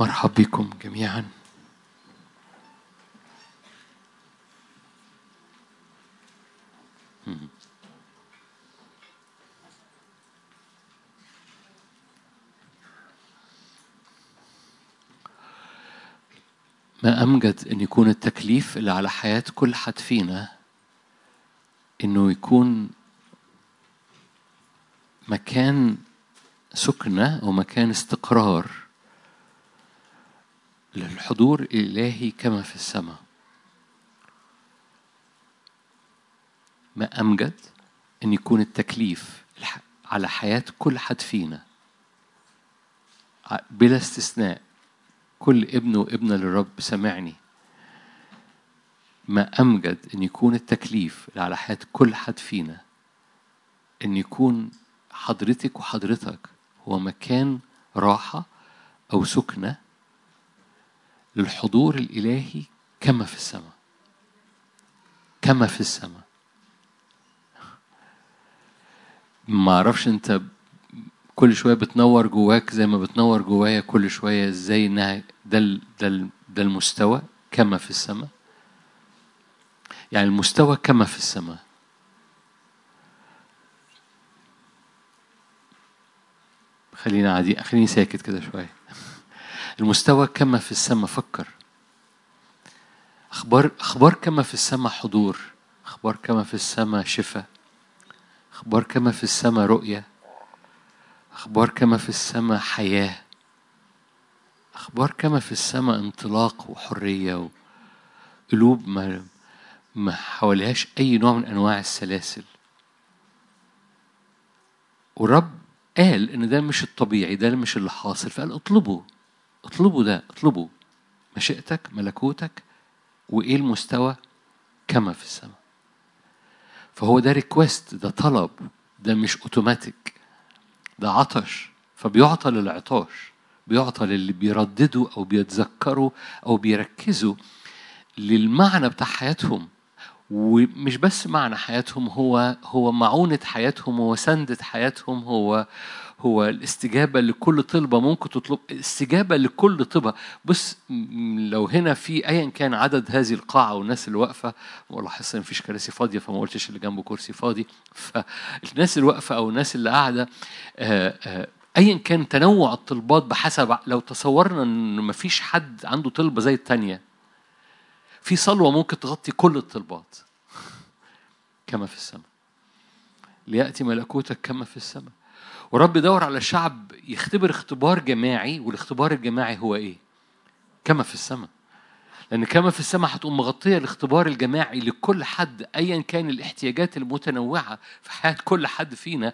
مرحب بكم جميعا. ما أمجد أن يكون التكليف اللي على حياة كل حد فينا إنه يكون مكان سكنة أو مكان استقرار للحضور الإلهي كما في السماء. ما أمجد أن يكون التكليف على حياة كل حد فينا. بلا استثناء. كل ابن وابنة للرب سمعني ما أمجد أن يكون التكليف على حياة كل حد فينا. أن يكون حضرتك وحضرتك هو مكان راحة أو سكنة للحضور الإلهي كما في السماء. كما في السماء. ما أعرفش أنت كل شوية بتنور جواك زي ما بتنور جوايا كل شوية إزاي إنها ده ده ده المستوى كما في السماء. يعني المستوى كما في السماء. خلينا عادي خليني ساكت كده شوية. المستوى كما في السماء فكر. أخبار أخبار كما في السماء حضور أخبار كما في السماء شفاء أخبار كما في السماء رؤية أخبار كما في السماء حياة أخبار كما في السماء انطلاق وحرية وقلوب ما ما حواليهاش أي نوع من أنواع السلاسل. والرب قال إن ده مش الطبيعي ده مش اللي حاصل فقال اطلبوا اطلبوا ده اطلبوا مشيئتك ملكوتك وإيه المستوى؟ كما في السماء. فهو ده request ده طلب ده مش اوتوماتيك ده عطش. فبيعطى للعطاش بيعطى للي بيرددوا أو بيتذكروا أو بيركزوا للمعنى بتاع حياتهم. ومش بس معنى حياتهم هو هو معونة حياتهم هو سندة حياتهم هو هو الاستجابة لكل طلبة ممكن تطلب استجابة لكل طلبة. بص لو هنا في أيا كان عدد هذه القاعة والناس اللي واقفة ولاحظت إن مفيش كراسي فاضية فما قلتش اللي جنبه كرسي فاضي. فالناس اللي واقفة أو الناس اللي قاعدة أيا كان تنوع الطلبات بحسب لو تصورنا إن مفيش حد عنده طلبة زي التانية في صلوة ممكن تغطي كل الطلبات. كما في السماء. ليأتي ملكوتك كما في السماء. ورب يدور على شعب يختبر اختبار جماعي والاختبار الجماعي هو إيه؟ كما في السماء لأن كما في السماء هتقوم مغطية الاختبار الجماعي لكل حد أيا كان الاحتياجات المتنوعة في حياة كل حد فينا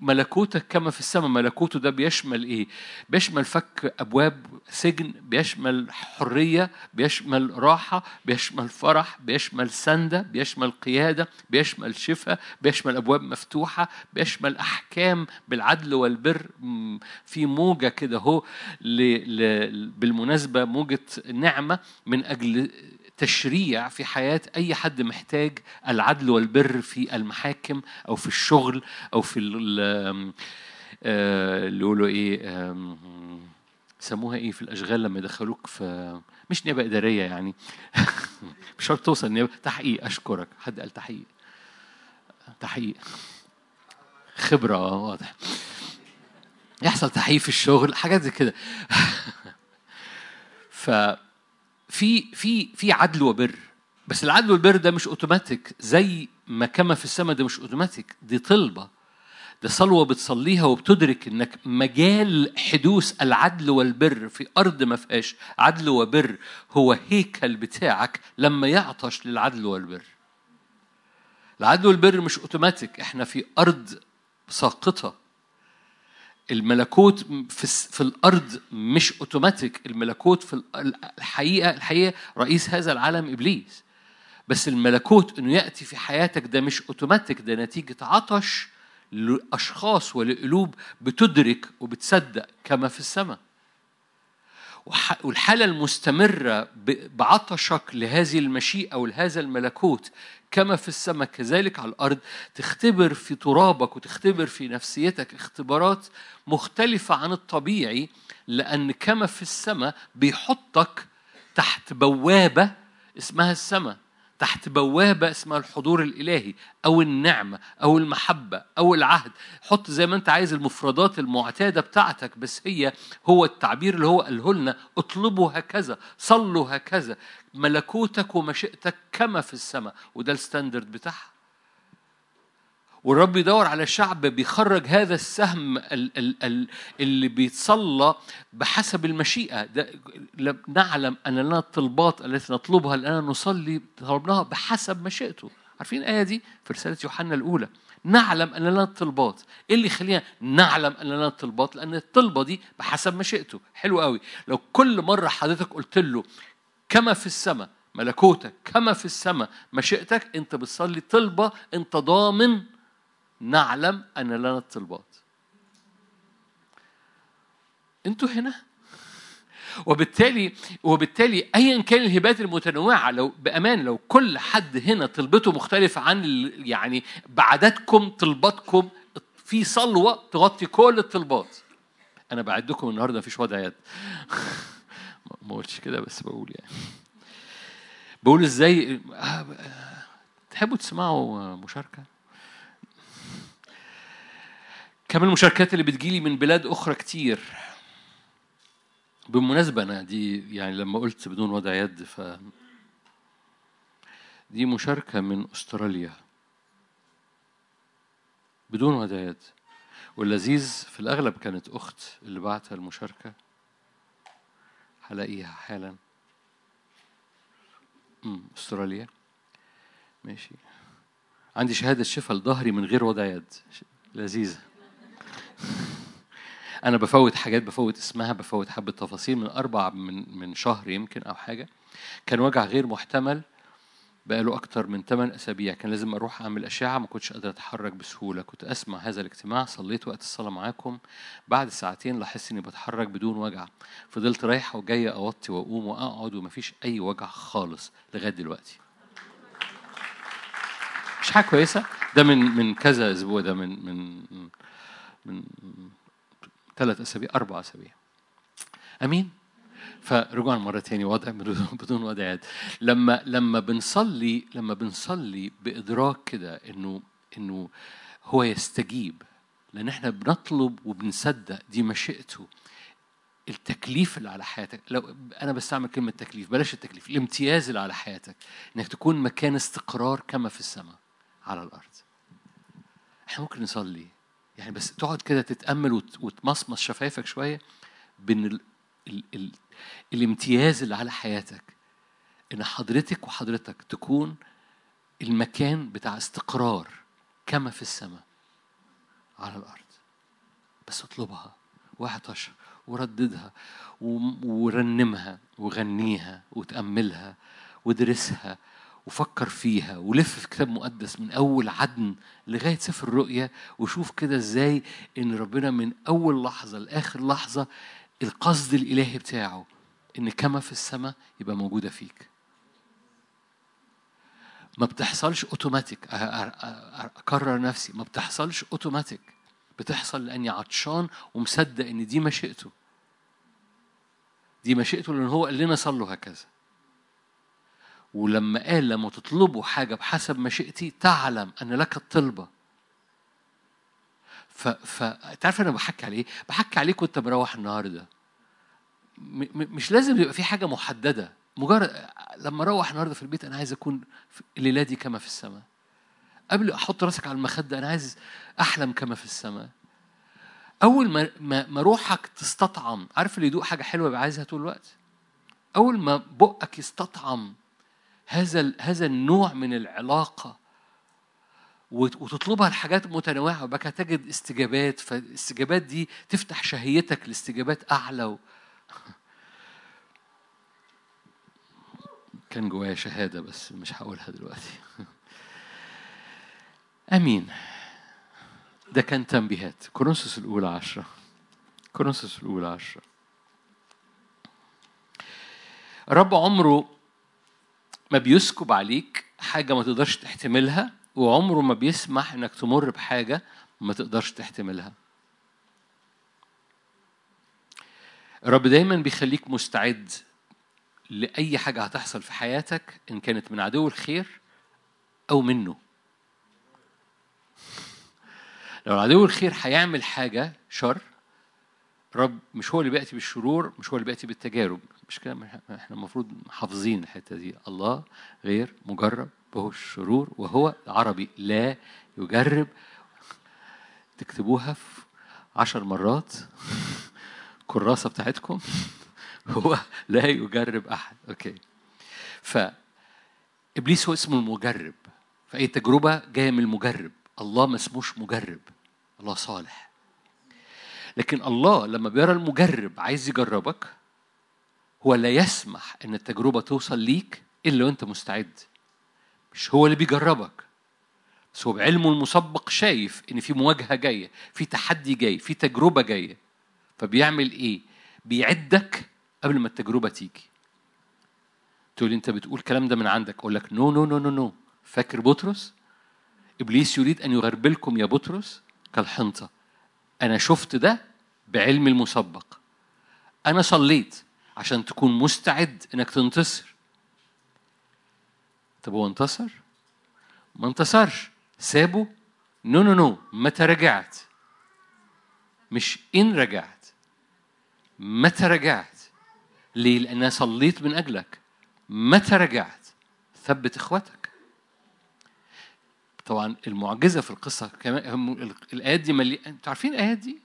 ملكوتك كما في السماء ملكوته ده بيشمل إيه؟ بيشمل فك أبواب سجن بيشمل حرية بيشمل راحة بيشمل فرح بيشمل سندة بيشمل قيادة بيشمل شفاء بيشمل أبواب مفتوحة بيشمل أحكام بالعدل والبر. في موجة كده أهو بالمناسبة موجة نعمة من أجل تشريع في حياة أي حد محتاج العدل والبر في المحاكم أو في الشغل أو في اللي يقولوا إيه سموها إيه في الأشغال لما يدخلوك في مش نيابة إدارية يعني. مش شرط توصل نيابة تحقيق أشكرك. حد قال تحقيق؟ تحقيق. خبرة واضح. يحصل تحقيق في الشغل حاجات زي كده. ف في في في عدل وبر. بس العدل والبر ده مش أوتوماتيك. زي ما كما في السماء ده مش أوتوماتيك. دي طلبة. ده صلوة بتصليها وبتدرك إنك مجال حدوث العدل والبر في أرض ما فيهاش. عدل وبر هو هيكل بتاعك لما يعطش للعدل والبر. العدل والبر مش أوتوماتيك. إحنا في أرض ساقطة. الملكوت في في الأرض مش أوتوماتيك. الملكوت في الحقيقة الحقيقة رئيس هذا العالم إبليس. بس الملكوت إنه يأتي في حياتك ده مش أوتوماتيك ده نتيجة عطش لأشخاص ولقلوب بتدرك وبتصدق كما في السماء. والحالة المستمرة بعطشك لهذه المشيئة ولهذا الملكوت كما في السماء كذلك على الأرض. تختبر في ترابك وتختبر في نفسيتك اختبارات مختلفة عن الطبيعي لأن كما في السماء بيحطك تحت بوابة اسمها السماء. تحت بوابة اسمها الحضور الإلهي أو النعمة أو المحبة أو العهد. حط زي ما أنت عايز المفردات المعتادة بتاعتك بس هي هو التعبير اللي هو قاله لنا اطلبوا هكذا صلوا هكذا ملكوتك ومشيئتك كما في السماء وده الستاندرد بتاعها. والرب يدور على شعب بيخرج هذا السهم ال- ال- ال- اللي بيتصلى بحسب المشيئة. ده نعلم أن لنا الطلبات التي نطلبها لأننا نصلي طلبناها بحسب مشيئته. عارفين الآية دي؟ في رسالة يوحنا الأولى. نعلم أن لنا الطلبات. إيه اللي يخلينا نعلم أن لنا الطلبات؟ لأن الطلبة دي بحسب مشيئته. حلو قوي. لو كل مرة حضرتك قلت له كما في السماء ملكوتك كما في السماء مشيئتك أنت بتصلي طلبة أنت ضامن نعلم أن لنا الطلبات. أنتوا هنا؟ وبالتالي وبالتالي ايا كان الهبات المتنوعة لو بأمان لو كل حد هنا طلبته مختلفه عن يعني بعددكم طلباتكم في صلوة تغطي كل الطلبات. أنا بعدكم النهارده مفيش وضع يد. ما قلتش كده بس بقول يعني. بقول إزاي؟ آه، تحبوا تسمعوا مشاركة؟ كم المشاركات اللي بتجيلي من بلاد أخرى كتير. بالمناسبة أنا دي يعني لما قلت بدون وضع يد ف دي مشاركة من أستراليا. بدون وضع يد. واللذيذ في الأغلب كانت أخت اللي بعتها المشاركة. هلاقيها حالا. أستراليا. ماشي. عندي شهادة شفاء لظهري من غير وضع يد. لذيذة. أنا بفوت حاجات بفوت اسمها بفوت حبة تفاصيل من أربع من من شهر يمكن أو حاجة. كان وجع غير محتمل بقاله أكتر من 8 أسابيع. كان لازم أروح أعمل أشعة ما كنتش قادر أتحرك بسهولة. كنت أسمع هذا الاجتماع صليت وقت الصلاة معاكم. بعد ساعتين لاحظت إني بتحرك بدون وجع. فضلت رايحه وجايه أوطي وأقوم وأقعد ومفيش أي وجع خالص لغاية دلوقتي. مش حاجة كويسة؟ ده من من كذا أسبوع ده من من من ثلاث أسابيع أربع أسابيع. أمين؟ فرجوعا مرة تاني وضع بدون وضع يد لما لما بنصلي لما بنصلي بإدراك كده انه إنه هو يستجيب لأن إحنا بنطلب وبنصدق دي مشيئته. التكليف اللي على حياتك لو أنا بستعمل كلمة تكليف بلاش التكليف الامتياز اللي على حياتك إنك تكون مكان استقرار كما في السماء على الأرض. إحنا ممكن نصلي يعني بس تقعد كده تتأمل وت- وتمصمص شفايفك شوية بين ال... ال... ال... الامتياز اللي على حياتك إن حضرتك وحضرتك تكون المكان بتاع استقرار كما في السماء على الأرض. بس اطلبها واعطش ورددها ورنمها وغنيها وتأملها وادرسها وفكر فيها ولف في كتاب مقدس من أول عدن لغاية سفر الرؤيا وشوف كده إزاي إن ربنا من أول لحظة لآخر لحظة القصد الإلهي بتاعه إن كما في السماء يبقى موجودة فيك. ما بتحصلش أوتوماتيك. أكرر نفسي. ما بتحصلش أوتوماتيك. بتحصل لأني عطشان ومصدق إن دي مشيئته. دي مشيئته لأن هو قال لنا صلوا هكذا. ولما قال لما تطلبوا حاجة بحسب مشيئتي تعلم أن لك الطلبة. ف ف تعرف أنا بحكي عليه بحكي عليك وأنت مروح النهارده م- م- مش لازم يبقى في حاجة محددة. مجرد لما أروح النهارده في البيت أنا عايز أكون في الليلة دي كما في السماء. قبل أحط راسك على المخدة أنا عايز أحلم كما في السماء. أول ما ما, ما روحك تستطعم عارف اللي يدوق حاجة حلوة يبقى عايزها طول الوقت؟ أول ما بقك يستطعم هذا هذا النوع من العلاقة. وت- وتطلبها لحاجات متنوعة وبقى تجد استجابات فالاستجابات دي تفتح شهيتك لاستجابات أعلى و... كان جوايا شهادة بس مش هقولها دلوقتي. آمين. ده كان تنبيهات. كورنثوس الأولى عشرة. كورنثوس الأولى عشرة. الرب عمره ما بيسكب عليك حاجة ما تقدرش تحتملها وعمره ما بيسمح إنك تمر بحاجة ما تقدرش تحتملها. الرب دايما بيخليك مستعد لأي حاجة هتحصل في حياتك إن كانت من عدو الخير أو منه. لو عدو الخير هيعمل حاجة شر رب مش هو اللي بيأتي بالشرور مش هو اللي بيأتي بالتجارب. مش كده؟ إحنا المفروض حافظين الحتة دي. الله غير مجرب به الشرور وهو عربي لا يجرب. تكتبوها في عشر مرات. كراسة بتاعتكم. هو لا يجرب أحد. أوكي. ف إبليس هو اسمه المجرب. فأي تجربة جاية من المجرب. الله ما اسموش مجرب. الله صالح. لكن الله لما بيرى المجرب عايز يجربك هو لا يسمح إن التجربة توصل ليك إلا وأنت مستعد. مش هو اللي بيجربك. بس هو بعلمه المسبق شايف إن في مواجهة جاية في تحدي جاي في تجربة جاية. فبيعمل إيه؟ بيعدك قبل ما التجربة تيجي. تقول أنت بتقول الكلام ده من عندك أقول لك no no no no no فاكر بطرس؟ إبليس يريد أن يغربلكم يا بطرس كالحنطة. أنا شفت ده بعلمي المسبق. أنا صليت عشان تكون مستعد إنك تنتصر. طب هو انتصر؟ ما انتصرش. سابه؟ no no no متى رجعت؟ مش إن رجعت. متى رجعت؟ ليه؟ لأن أنا صليت من أجلك. متى رجعت؟ ثبت إخواتك. طبعا المعجزة في القصة كمان الآيات دي ملي... أنتوا عارفين الآيات دي؟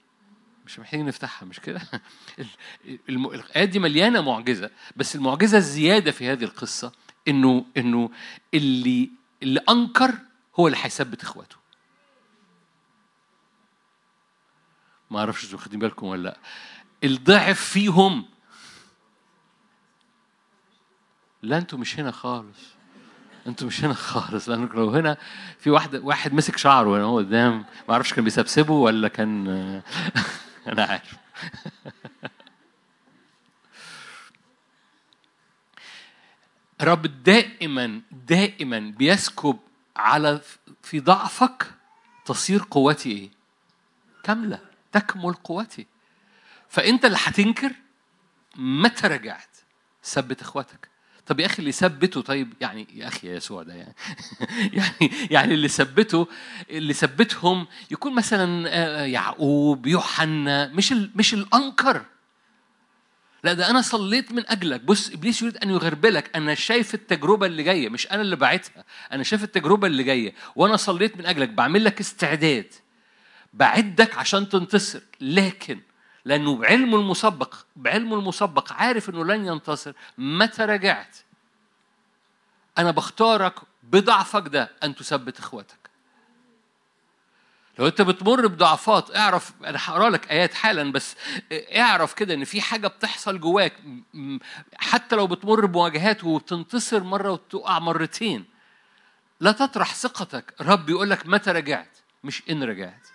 مش محتاجين نفتحها مش كده؟ الايات دي مليانة معجزة بس المعجزة الزيادة في هذه القصة إنه إنه اللي اللي أنكر هو اللي هيثبت إخواته. ما أعرفش أنتوا واخدين بالكم ولا لأ. الضعف فيهم. لا أنتوا مش هنا خالص. أنتوا مش هنا خالص لانك لو هنا في واحد واحد مسك شعره وأنا هو قدام ما أعرفش كان بيسبسبه ولا كان أنا عارف. رب دائما دائما بيسكب على في ضعفك تصير قوتي إيه؟ كاملة تكمل قوتي. فأنت اللي هتنكر متى رجعت؟ ثبت إخواتك. طب يا أخي اللي ثبته طيب يعني يا أخي يا يسوع ده يعني يعني يعني اللي ثبته اللي ثبتهم يكون مثلا يعقوب يوحنا مش ال مش الأنكر. لا ده أنا صليت من أجلك. بص إبليس يريد أن يغربلك. أنا شايف التجربة اللي جاية مش أنا اللي باعتها أنا شايف التجربة اللي جاية. وأنا صليت من أجلك. بعمل لك استعداد. بعدك عشان تنتصر. لكن لأنه بعلمه المسبق بعلمه المسبق عارف إنه لن ينتصر. متى رجعت؟ أنا بختارك بضعفك ده أن تثبت إخواتك. لو أنت بتمر بضعفات اعرف أنا هقرأ لك آيات حالا بس اعرف كده إن في حاجة بتحصل جواك حتى لو بتمر بمواجهات وبتنتصر مرة وتقع مرتين لا تطرح ثقتك. رب يقول لك متى رجعت؟ مش إن رجعت.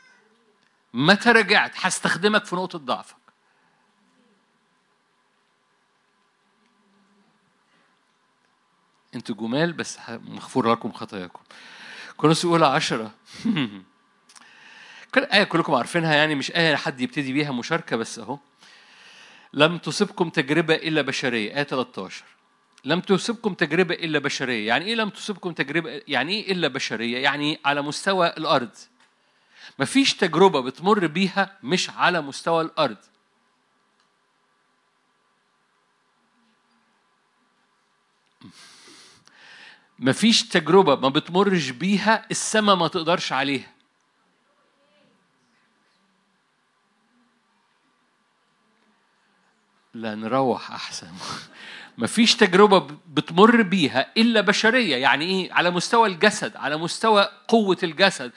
متى رجعت؟ هستخدمك في نقطة ضعفك. أنتوا جمال بس مغفور لكم خطاياكم كورنثوس الأولى عشرة. آية كلكم عارفينها يعني مش آية حد يبتدي بيها مشاركة بس أهو. لم تصبكم تجربة إلا بشرية. آية 13 لم تصبكم تجربة إلا بشرية. يعني إيه لم تصبكم تجربة يعني إيه إلا بشرية؟ يعني على مستوى الأرض. مفيش تجربة بتمر بيها مش على مستوى الأرض. مفيش تجربة ما بتمرش بيها السماء ما تقدرش عليها. لا نروح أحسن. مفيش تجربة بتمر بيها إلا بشرية يعني إيه؟ على مستوى الجسد على مستوى قوة الجسد.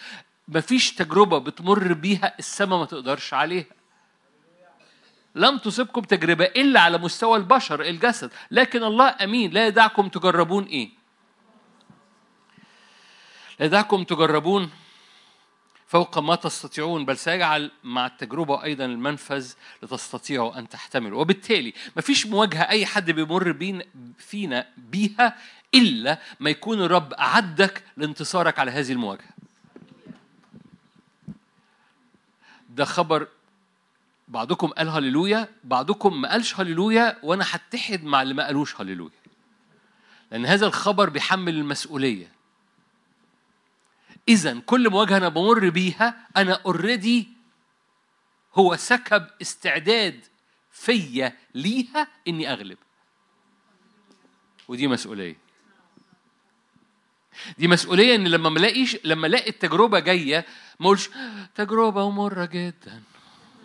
مفيش تجربة بتمر بيها السماء ما تقدرش عليها. لم تصبكم تجربة إلا على مستوى البشر الجسد. لكن الله أمين. لا يدعكم تجربون إيه؟ لا يدعكم تجربون فوق ما تستطيعون بل سيجعل مع التجربة أيضا المنفذ لتستطيعوا أن تحتملوا. وبالتالي مفيش مواجهة أي حد بيمر بين فينا بيها إلا ما يكون الرب أعدك لانتصارك على هذه المواجهة. ده خبر بعضكم قال هللويا بعضكم ما قالش هللويا وأنا هتحد مع اللي ما قالوش هللويا. لأن هذا الخبر بيحمل المسؤولية. اذا كل مواجهة أنا بمر بيها أنا اوريدي هو سكب استعداد فيا ليها إني أغلب. ودي مسؤولية. دي مسؤولية إن لما ملاقيش لما ألاقي التجربة جاية ما أقولش تجربة مره جدا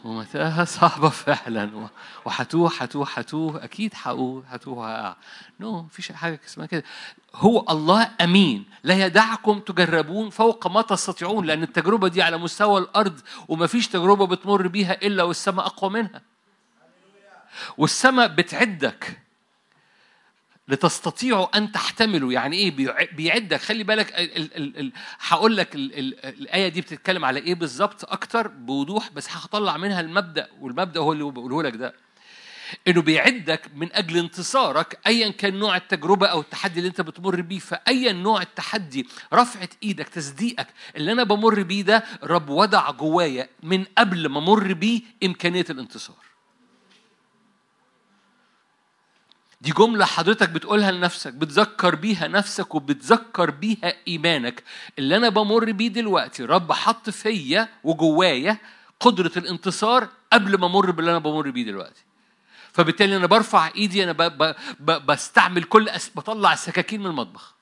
ومتاهه صعبة فعلا وهتوه هتوه هتوه أكيد هقول هتوه نو no, مفيش حاجة اسمها كده. هو الله أمين. لا يدعكم تجربون فوق ما تستطيعون لأن التجربة دي على مستوى الأرض ومفيش تجربة بتمر بيها إلا والسماء أقوى منها. والسماء بتعدك. لتستطيعوا أن تحتملوا يعني إيه؟ بيعدك. خلي بالك هقول لك الآية دي بتتكلم على إيه بالظبط؟ أكتر بوضوح بس هطلع منها المبدأ والمبدأ هو اللي بقوله لك ده. إنه بيعدك من أجل انتصارك ايا كان نوع التجربة أو التحدي اللي أنت بتمر بيه. فايا نوع التحدي رفعة إيدك تصديقك اللي أنا بمر بيه ده رب وضع جوايا من قبل ما أمر بيه إمكانية الانتصار. دي جملة حضرتك بتقولها لنفسك بتذكر بيها نفسك وبتذكر بيها إيمانك. اللي أنا بمر بيه دلوقتي رب حط فيا وجوايا قدرة الانتصار قبل ما أمر باللي أنا بمر بيه دلوقتي. فبالتالي أنا برفع إيدي أنا بستعمل كل أس... بطلع السكاكين من المطبخ.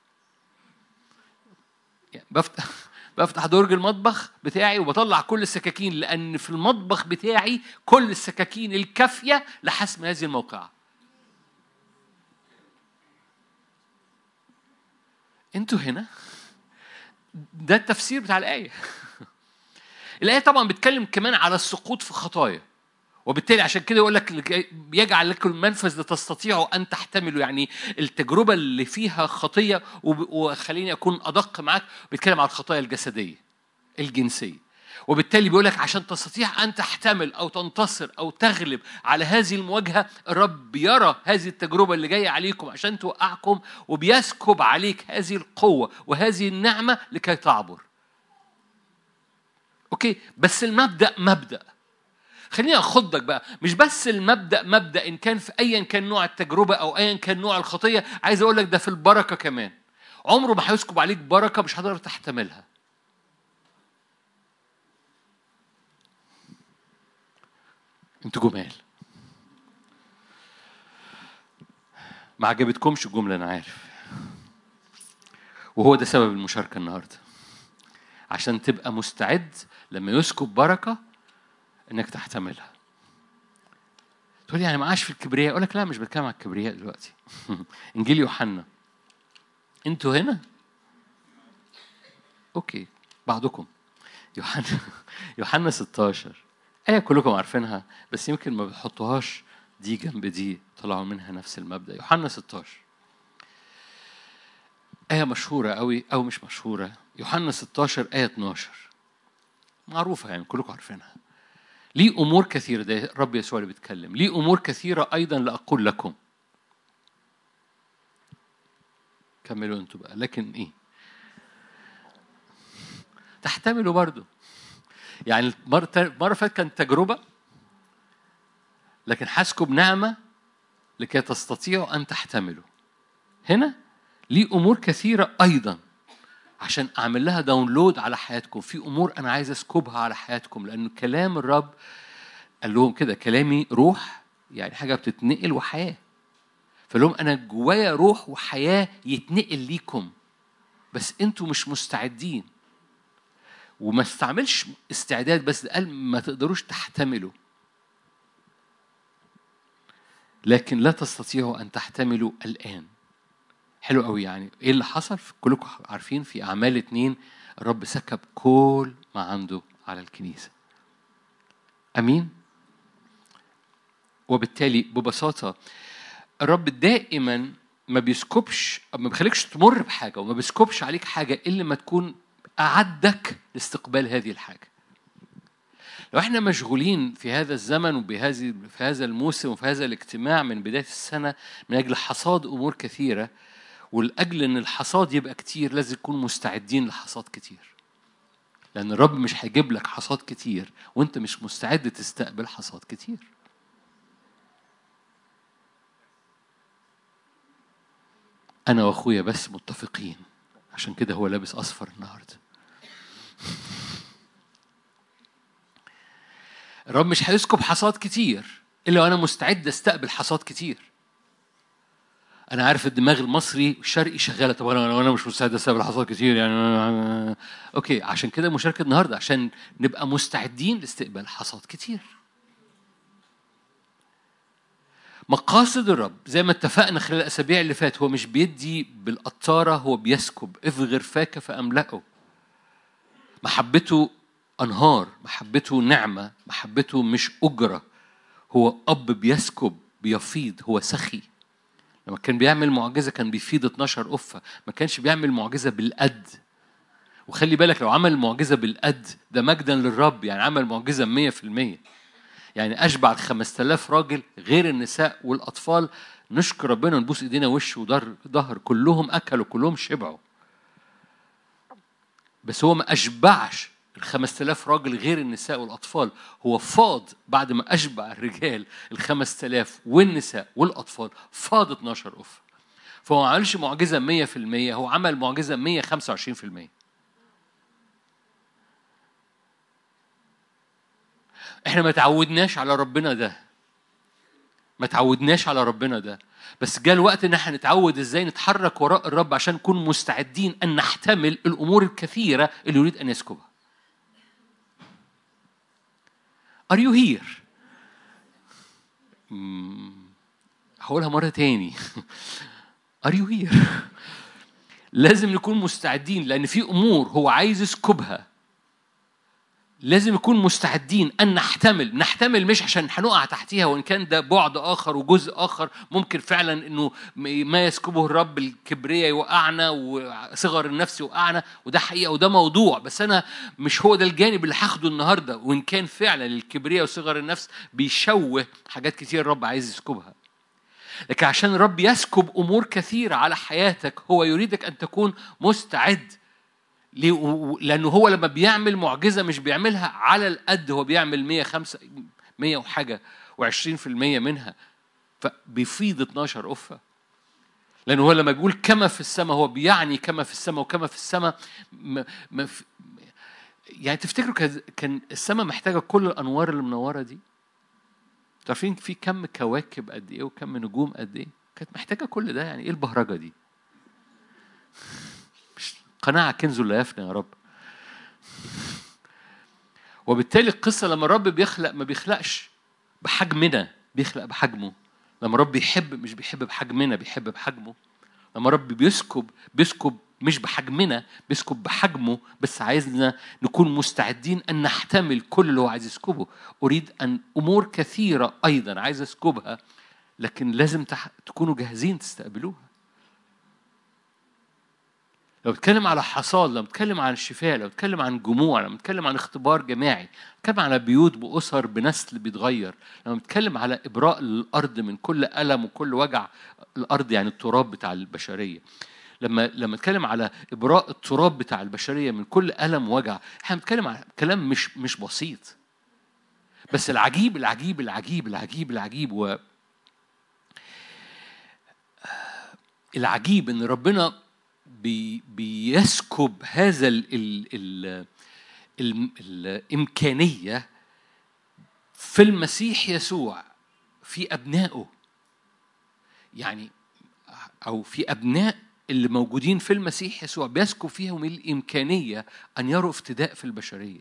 يعني بفتح بفتح درج المطبخ بتاعي وبطلع كل السكاكين لأن في المطبخ بتاعي كل السكاكين الكافية لحسم هذه الموقعة. أنتوا هنا؟ ده التفسير بتاع الآية. الآية طبعا بتتكلم كمان على السقوط في خطايا وبالتالي عشان كده يقول لك يجعل لكم المنفذ لتستطيعوا أن تحتملوا يعني التجربة اللي فيها خطية وخليني أكون أدق معاك بيتكلم على الخطايا الجسدية الجنسية. وبالتالي بيقول لك عشان تستطيع أن تحتمل أو تنتصر أو تغلب على هذه المواجهة الرب يرى هذه التجربة اللي جاية عليكم عشان توقعكم وبيسكب عليك هذه القوة وهذه النعمة لكي تعبر. أوكي؟ بس المبدأ مبدأ. خليني أخضك بقى. مش بس المبدأ مبدأ إن كان في ايا كان نوع التجربة أو ايا كان نوع الخطية عايز أقول لك ده في البركة كمان. عمره ما هيسكب عليك بركة مش هتقدر تحتملها. أنتوا جمال. ما عجبتكمش الجملة أنا عارف. وهو ده سبب المشاركة النهاردة. عشان تبقى مستعد لما يسكب بركة إنك تحتملها. تقول يعني معاش في الكبرياء. أقول لك لا مش بتكلم على الكبرياء دلوقتي. إنجيل يوحنا. أنتوا هنا؟ أوكي. بعضكم. يوحنا. يوحنا 16 آية كلكم عارفينها بس يمكن ما بتحطوهاش دي جنب دي طلعوا منها نفس المبدأ. يوحنا 16 آية مشهورة قوي أو مش مشهورة. يوحنا 16 آية 12 معروفة يعني كلكم عارفينها. ليه أمور كثيرة ده الرب يسوع اللي بيتكلم. ليه أمور كثيرة أيضا لأقول لكم. كملوا أنتوا بقى. لكن إيه؟ تحتملوا برضو. يعني المرة مرة فاتت كانت تجربة لكن حاسكم بنعمة لكي تستطيعوا أن تحتملوا. هنا ليه أمور كثيرة أيضا عشان أعمل لها داونلود على حياتكم. في أمور أنا عايز أسكبها على حياتكم لأن كلام الرب قال لهم كده كلامي روح يعني حاجة بتتنقل وحياة. فقال لهم أنا جوايا روح وحياة يتنقل ليكم بس أنتوا مش مستعدين. وما استعملش استعداد بس قال ما تقدروش تحتملوا. لكن لا تستطيعوا أن تحتملوا الآن. حلو قوي يعني. إيه اللي حصل؟ كلكم عارفين في أعمال اتنين الرب سكب كل ما عنده على الكنيسة. أمين؟ وبالتالي ببساطة الرب دائما ما بيسكبش ما بيخليكش تمر بحاجة وما بيسكبش عليك حاجة إلا ما تكون أعدك لاستقبال هذه الحاجة. لو إحنا مشغولين في هذا الزمن وبهذه في هذا الموسم وفي هذا الاجتماع من بداية السنة من أجل حصاد أمور كثيرة ولأجل إن الحصاد يبقى كتير لازم نكون مستعدين لحصاد كتير. لأن الرب مش هيجيب لك حصاد كتير وأنت مش مستعد تستقبل حصاد كتير. أنا وأخويا بس متفقين عشان كده هو لابس أصفر النهاردة. الرب مش هيسكب حصاد كتير إلا وأنا مستعد أستقبل حصاد كتير. أنا عارف الدماغ المصري الشرقي شغالة. طب أنا أنا مش مستعد أستقبل حصاد كتير يعني. أوكي عشان كده مشاركة النهاردة عشان نبقى مستعدين لاستقبال حصاد كتير. مقاصد الرب زي ما اتفقنا خلال الأسابيع اللي فات هو مش بيدي بالقطارة هو بيسكب. أفغر فاك فأملأه. محبته أنهار محبته نعمة محبته مش أجرة. هو أب بيسكب بيفيض هو سخي. لما كان بيعمل معجزة كان بيفيض 12 قفه ما كانش بيعمل معجزة بالقد. وخلي بالك لو عمل معجزة بالقد ده مجدا للرب. يعني عمل معجزة 100% يعني أشبع 5000 راجل غير النساء والأطفال. نشكر ربنا نبوس إيدينا وش وظهر ظهر كلهم أكلوا كلهم شبعوا. بس هو ما أشبعش ال 5000 راجل غير النساء والأطفال. هو فاض بعد ما أشبع الرجال ال 5000 والنساء والأطفال. فاض 12 أف فهو ما عملش معجزة 100% هو عمل معجزة 125% إحنا ما تعودناش على ربنا ده. ما تعودناش على ربنا ده. بس جاء الوقت ان إحنا نتعود إزاي نتحرك وراء الرب عشان نكون مستعدين ان نحتمل الأمور الكثيرة اللي يريد أن يسكبها. Are you here؟ هقولها مرة تاني. Are you here؟ لازم نكون مستعدين لأن في أمور هو عايز يسكبها. لازم نكون مستعدين أن نحتمل. نحتمل مش عشان هنقع تحتيها وإن كان ده بعد آخر وجزء آخر ممكن فعلا إنه ما يسكبه الرب الكبرياء يوقعنا وصغر النفس يوقعنا وده حقيقة وده موضوع. بس أنا مش هو ده الجانب اللي هاخده النهارده. وإن كان فعلا الكبرياء وصغر النفس بيشوه حاجات كتير الرب عايز يسكبها. لكن عشان الرب يسكب أمور كثيرة على حياتك هو يريدك أن تكون مستعد؟ لأنه هو لما بيعمل معجزة مش بيعملها على القد هو بيعمل 105 100 وحاجة و20% منها فبيفيض 12 أفة لأنه هو لما بيقول كما في السماء هو بيعني كما في السماء وكما في السماء يعني تفتكروا كان السماء محتاجة كل الأنوار اللي منورة دي؟ عارفين في كم كواكب قد إيه وكم نجوم قد إيه؟ كانت محتاجة كل ده يعني إيه البهرجة دي؟ قناعة كنز لا يفنى يا رب. وبالتالي القصة لما الرب بيخلق ما بيخلقش بحجمنا بيخلق بحجمه. لما الرب بيحب مش بيحب بحجمنا بيحب بحجمه. لما الرب بيسكب بيسكب مش بحجمنا بيسكب بحجمه. بس عايزنا نكون مستعدين أن نحتمل كل اللي هو عايز يسكبه. أريد أن أمور كثيرة أيضا عايز أسكبها لكن لازم تكونوا جاهزين تستقبلوها. لو بتكلم على حصاد لو بتكلم عن الشفاء لو بتكلم عن جموع لو بتكلم عن اختبار جماعي بتكلم على بيوت بأسر بنسل بيتغير لما بتكلم على إبراء الأرض من كل ألم وكل وجع الأرض يعني التراب بتاع البشرية. لما لما نتكلم على إبراء التراب بتاع البشرية من كل ألم ووجع إحنا بنتكلم على كلام مش مش بسيط. بس العجيب العجيب العجيب العجيب العجيب و العجيب إن ربنا بي بيسكب هذا ال ال ال ال الإمكانية في المسيح يسوع في أبنائه. يعني أو في أبناء اللي موجودين في المسيح يسوع بيسكب فيهم الإمكانية أن يروا افتداء في البشرية.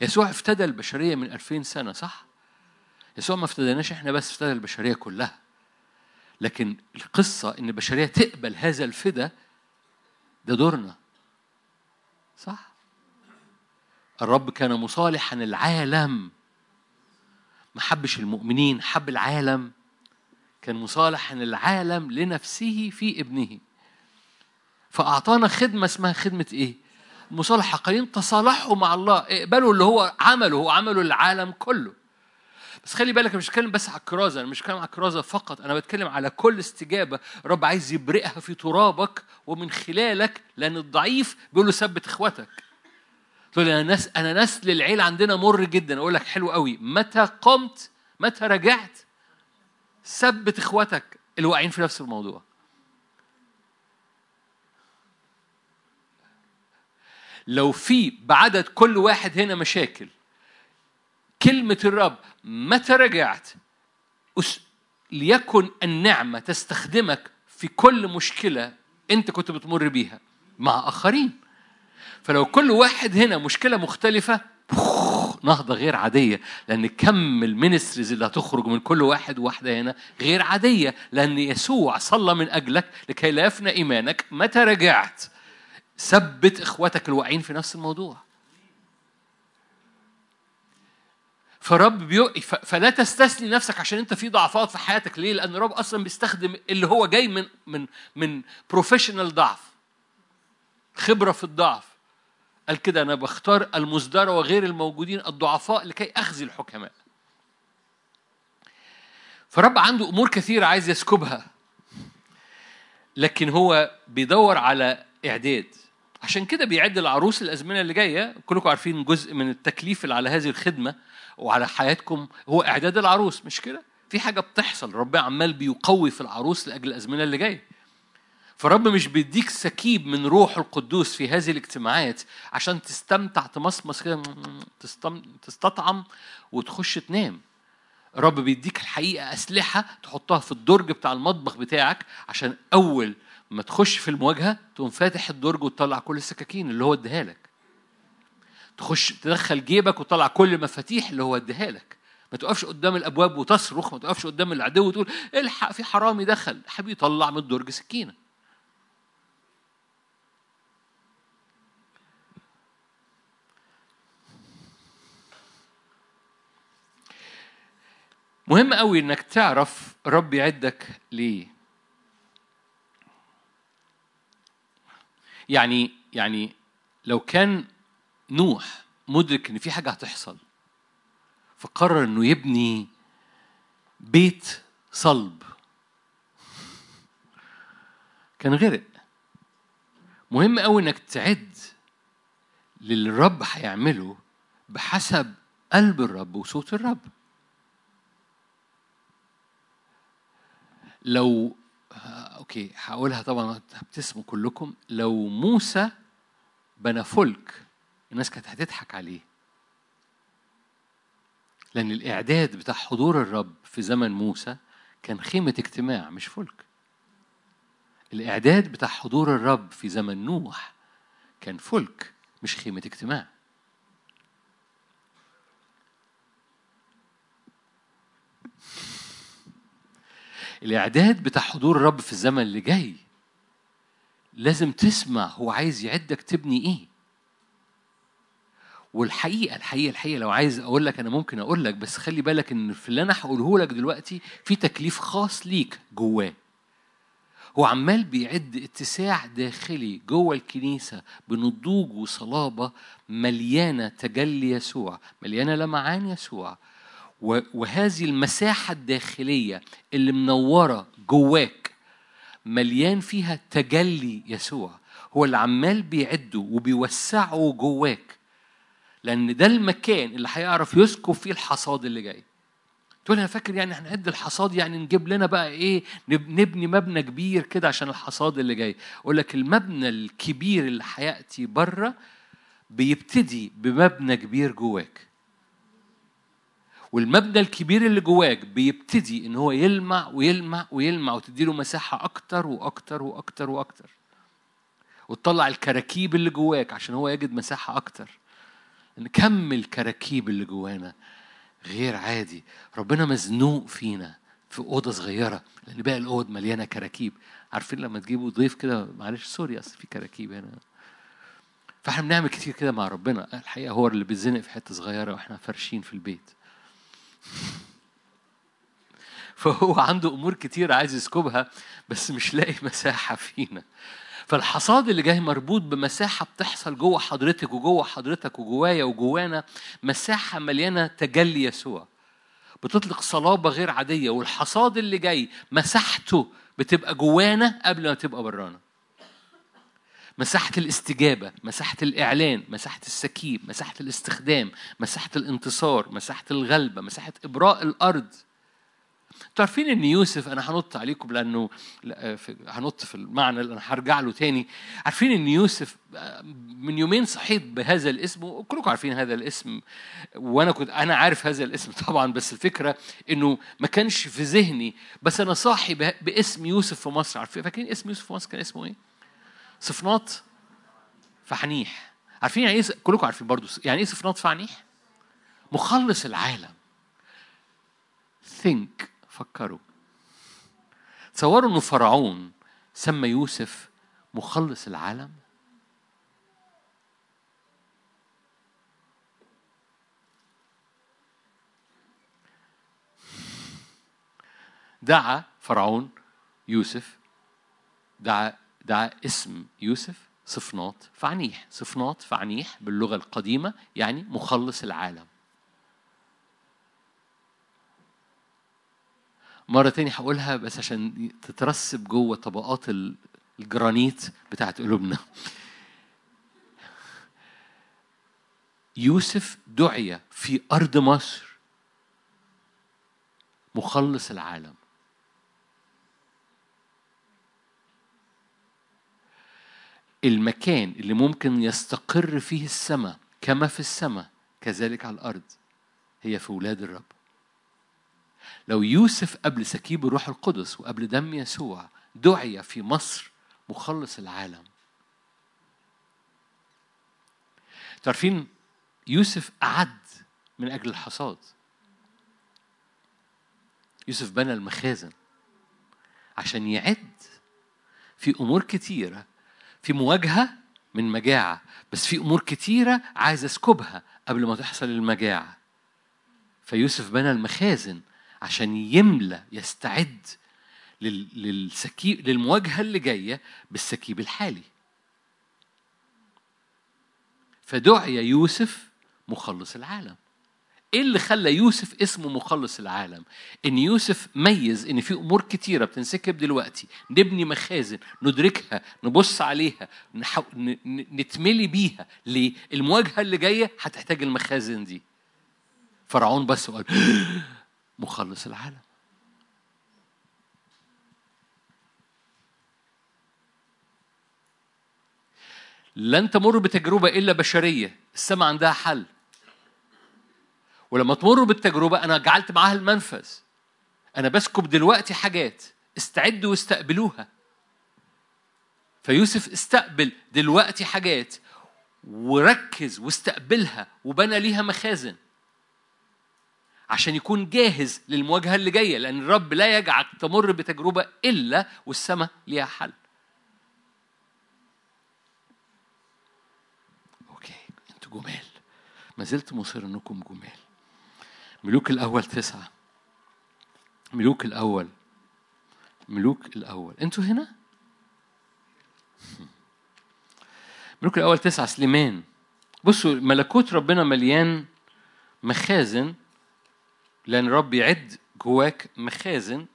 يسوع افتدى البشرية من ألفين سنة صح؟ يسوع ما افتداناش إحنا بس افتدى البشرية كلها. لكن القصة إن البشرية تقبل هذا الفدا ده دورنا. صح. الرب كان مصالحا العالم. ما حبش المؤمنين حب العالم. كان مصالحا العالم لنفسه في ابنه. فأعطانا خدمة اسمها خدمة إيه؟ مصالحة. حقيقيين تصالحوا مع الله. اقبلوا اللي هو عمله. هو عمله العالم كله. بس خلي بالك مش بتكلم بس على الكرازة أنا مش بتكلم على الكرازة فقط أنا بتكلم على كل استجابة رب عايز يبرئها في ترابك ومن خلالك لأن الضعيف بيقول له ثبت إخواتك. تقول لي أنا نس أنا نسل العيلة عندنا مر جدا أقول لك حلو قوي. متى قمت؟ متى رجعت؟ ثبت إخواتك. اللي واقعين في نفس الموضوع. لو في بعدد كل واحد هنا مشاكل كلمة الرب متى رجعت؟ ليكن النعمة تستخدمك في كل مشكلة أنت كنت بتمر بيها مع آخرين. فلو كل واحد هنا مشكلة مختلفة نهضة غير عادية. لأن كم ال ministries اللي هتخرج من كل واحد وواحدة هنا غير عادية. لأن يسوع صلى من أجلك لكي لا يفنى إيمانك. متى رجعت؟ ثبت إخواتك الواقعين في نفس الموضوع. فرب بيو... فلا تستثني نفسك عشان انت في ضعفات في حياتك. ليه؟ لأن الرب أصلا بيستخدم اللي هو جاي من من من professional ضعف. خبرة في الضعف. قال كده أنا بختار المزدرى وغير الموجودين الضعفاء لكي أخزي الحكماء. فرب عنده أمور كثيرة عايز يسكبها لكن هو بيدور على إعداد. عشان كده بيعد العروس الأزمنة اللي جاية. كلكم عارفين جزء من التكليف اللي على هذه الخدمة. وعلى حياتكم هو إعداد العروس مش كده؟ في حاجة بتحصل رب عمال بيقوي في العروس لأجل الأزمنة اللي جاية. فرب مش بيديك سكيب من روح القدوس في هذه الاجتماعات عشان تستمتع تمصمص كده. تستطعم وتخش تنام. رب بيديك الحقيقة أسلحة تحطها في الدرج بتاع المطبخ بتاعك عشان أول ما تخش في المواجهة تقوم فاتح الدرج وتطلع كل السكاكين اللي هو اديها لك. تخش تدخل جيبك وتطلع كل المفاتيح اللي هو اديها لك. ما تقفش قدام الابواب وتصرخ ما تقفش قدام العدو وتقول الحق في حرامي دخل. حبيبي طلع من الدرج سكينة. مهم قوي إنك تعرف رب يعدك ليه. يعني يعني لو كان نوح مدرك إن في حاجة هتحصل فقرر إنه يبني بيت صلب. كان غرق. مهم قوي إنك تعد للي الرب هيعمله بحسب قلب الرب وصوت الرب. لو أوكي هقولها طبعا هتبتسموا كلكم. لو موسى بنى فلك الناس كانت هتضحك عليه. لأن الإعداد بتاع حضور الرب في زمن موسى كان خيمة اجتماع مش فلك. الإعداد بتاع حضور الرب في زمن نوح كان فلك مش خيمة اجتماع. الإعداد بتاع حضور الرب في الزمن اللي جاي لازم تسمع هو عايز يعدك تبني إيه. والحقيقة الحقيقة الحقيقة لو عايز أقول لك أنا ممكن أقول لك بس خلي بالك إن في اللي أنا هقوله لك دلوقتي في تكليف خاص ليك جواه. هو عمال بيعد اتساع داخلي جوه الكنيسة بنضوج وصلابة مليانة تجلي يسوع مليانة لمعان يسوع. وهذه المساحة الداخلية اللي منورة جواك مليان فيها تجلي يسوع. هو اللي عمال بيعده وبيوسعه جواك. لأن ده المكان اللي هيعرف يسكب فيه الحصاد اللي جاي. تقول أنا فاكر يعني إحنا قد الحصاد يعني نجيب لنا بقى إيه نبني مبنى كبير كده عشان الحصاد اللي جاي. أقول لك المبنى الكبير اللي هيأتي بره بيبتدي بمبنى كبير جواك. والمبنى الكبير اللي جواك بيبتدي إن هو يلمع ويلمع ويلمع وتديله مساحة أكتر وأكتر وأكتر وأكتر وتطلع الكراكيب اللي جواك عشان هو يجد مساحة أكتر نكمل الكراكيب اللي جوانا غير عادي. ربنا مزنوق فينا في أوضة صغيرة لأن باقي الأوض مليانة كراكيب. عارفين لما تجيبوا ضيف كده معلش سوري أصل في كراكيب هنا. فإحنا بنعمل كتير كده مع ربنا. الحقيقة هو اللي بيتزنق في حتة صغيرة وإحنا فرشين في البيت. فهو عنده أمور كتير عايز يسكبها بس مش لاقي مساحة فينا. فالحصاد اللي جاي مربوط بمساحة بتحصل جوه حضرتك وجوه حضرتك وجوايا وجوانا مساحة مليانة تجلي يسوع. بتطلق صلابة غير عادية والحصاد اللي جاي مساحته بتبقى جوانا قبل ما تبقى برانا. مساحة الاستجابة مساحة الإعلان مساحة السكيب مساحة الاستخدام مساحة الانتصار مساحة الغلبة مساحة إبراء الأرض. تعرفين إن يوسف أنا هنط عليكم لأنه هنط في المعنى اللي أنا هرجع له تاني عارفين إن يوسف من يومين صحيت بهذا الاسم وكلكم عارفين هذا الاسم وأنا كنت أنا عارف هذا الاسم طبعا بس الفكرة إنه ما كانش في ذهني بس أنا صاحي باسم يوسف في مصر عارفين فاكرين اسم يوسف في مصر كان اسمه إيه؟ صفناط فحنيح عارفين يعني إيه كلكم عارفين برضو يعني إيه صفناط فعنيح؟ مخلص العالم think فكروا. تصوروا إنه فرعون سمى يوسف مخلص العالم. دعا فرعون يوسف دعا دعا اسم يوسف صفناط فعنيح. صفناط فعنيح باللغة القديمة يعني مخلص العالم. مرة تاني هقولها بس عشان تترسب جوه طبقات الجرانيت بتاعت قلوبنا. يوسف دعي في أرض مصر مخلص العالم. المكان اللي ممكن يستقر فيه السماء كما في السماء كذلك على الأرض هي في ولاد الرب. لو يوسف قبل سكيب الروح القدس وقبل دم يسوع دعي في مصر مخلص العالم. تعرفين يوسف أعد من أجل الحصاد. يوسف بنى المخازن عشان يعد في أمور كتيرة في مواجهة من مجاعة بس في أمور كتيرة عايز أسكبها قبل ما تحصل المجاعة. فيوسف بنى المخازن عشان يملى يستعد للسكيب للمواجهة اللي جاية بالسكيب الحالي. فدعي يوسف مخلص العالم. إيه اللي خلى يوسف اسمه مخلص العالم؟ إن يوسف ميز إن في أمور كتيرة بتنسكب دلوقتي. نبني مخازن ندركها نبص عليها نحو... نتملي بيها. ليه؟ المواجهة اللي جاية هتحتاج المخازن دي. فرعون بس وقال مخلص العالم. لن تمر بتجربة إلا بشرية السماء عندها حل. ولما تمروا بالتجربة أنا جعلت معاها المنفذ. أنا بسكب دلوقتي حاجات استعدوا واستقبلوها. فيوسف استقبل دلوقتي حاجات وركز واستقبلها وبنى ليها مخازن. عشان يكون جاهز للمواجهة اللي جاية لأن الرب لا يجعلك تمر بتجربة إلا والسماء ليها حل. أوكي أنتوا جمال. ما زلت مصر أنكم جمال. ملوك الأول تسعة. ملوك الأول. ملوك الأول. أنتوا هنا؟ ملوك الأول تسعة سليمان. بصوا ملكوت ربنا مليان مخازن لأن الرب يعد جواك مخازن.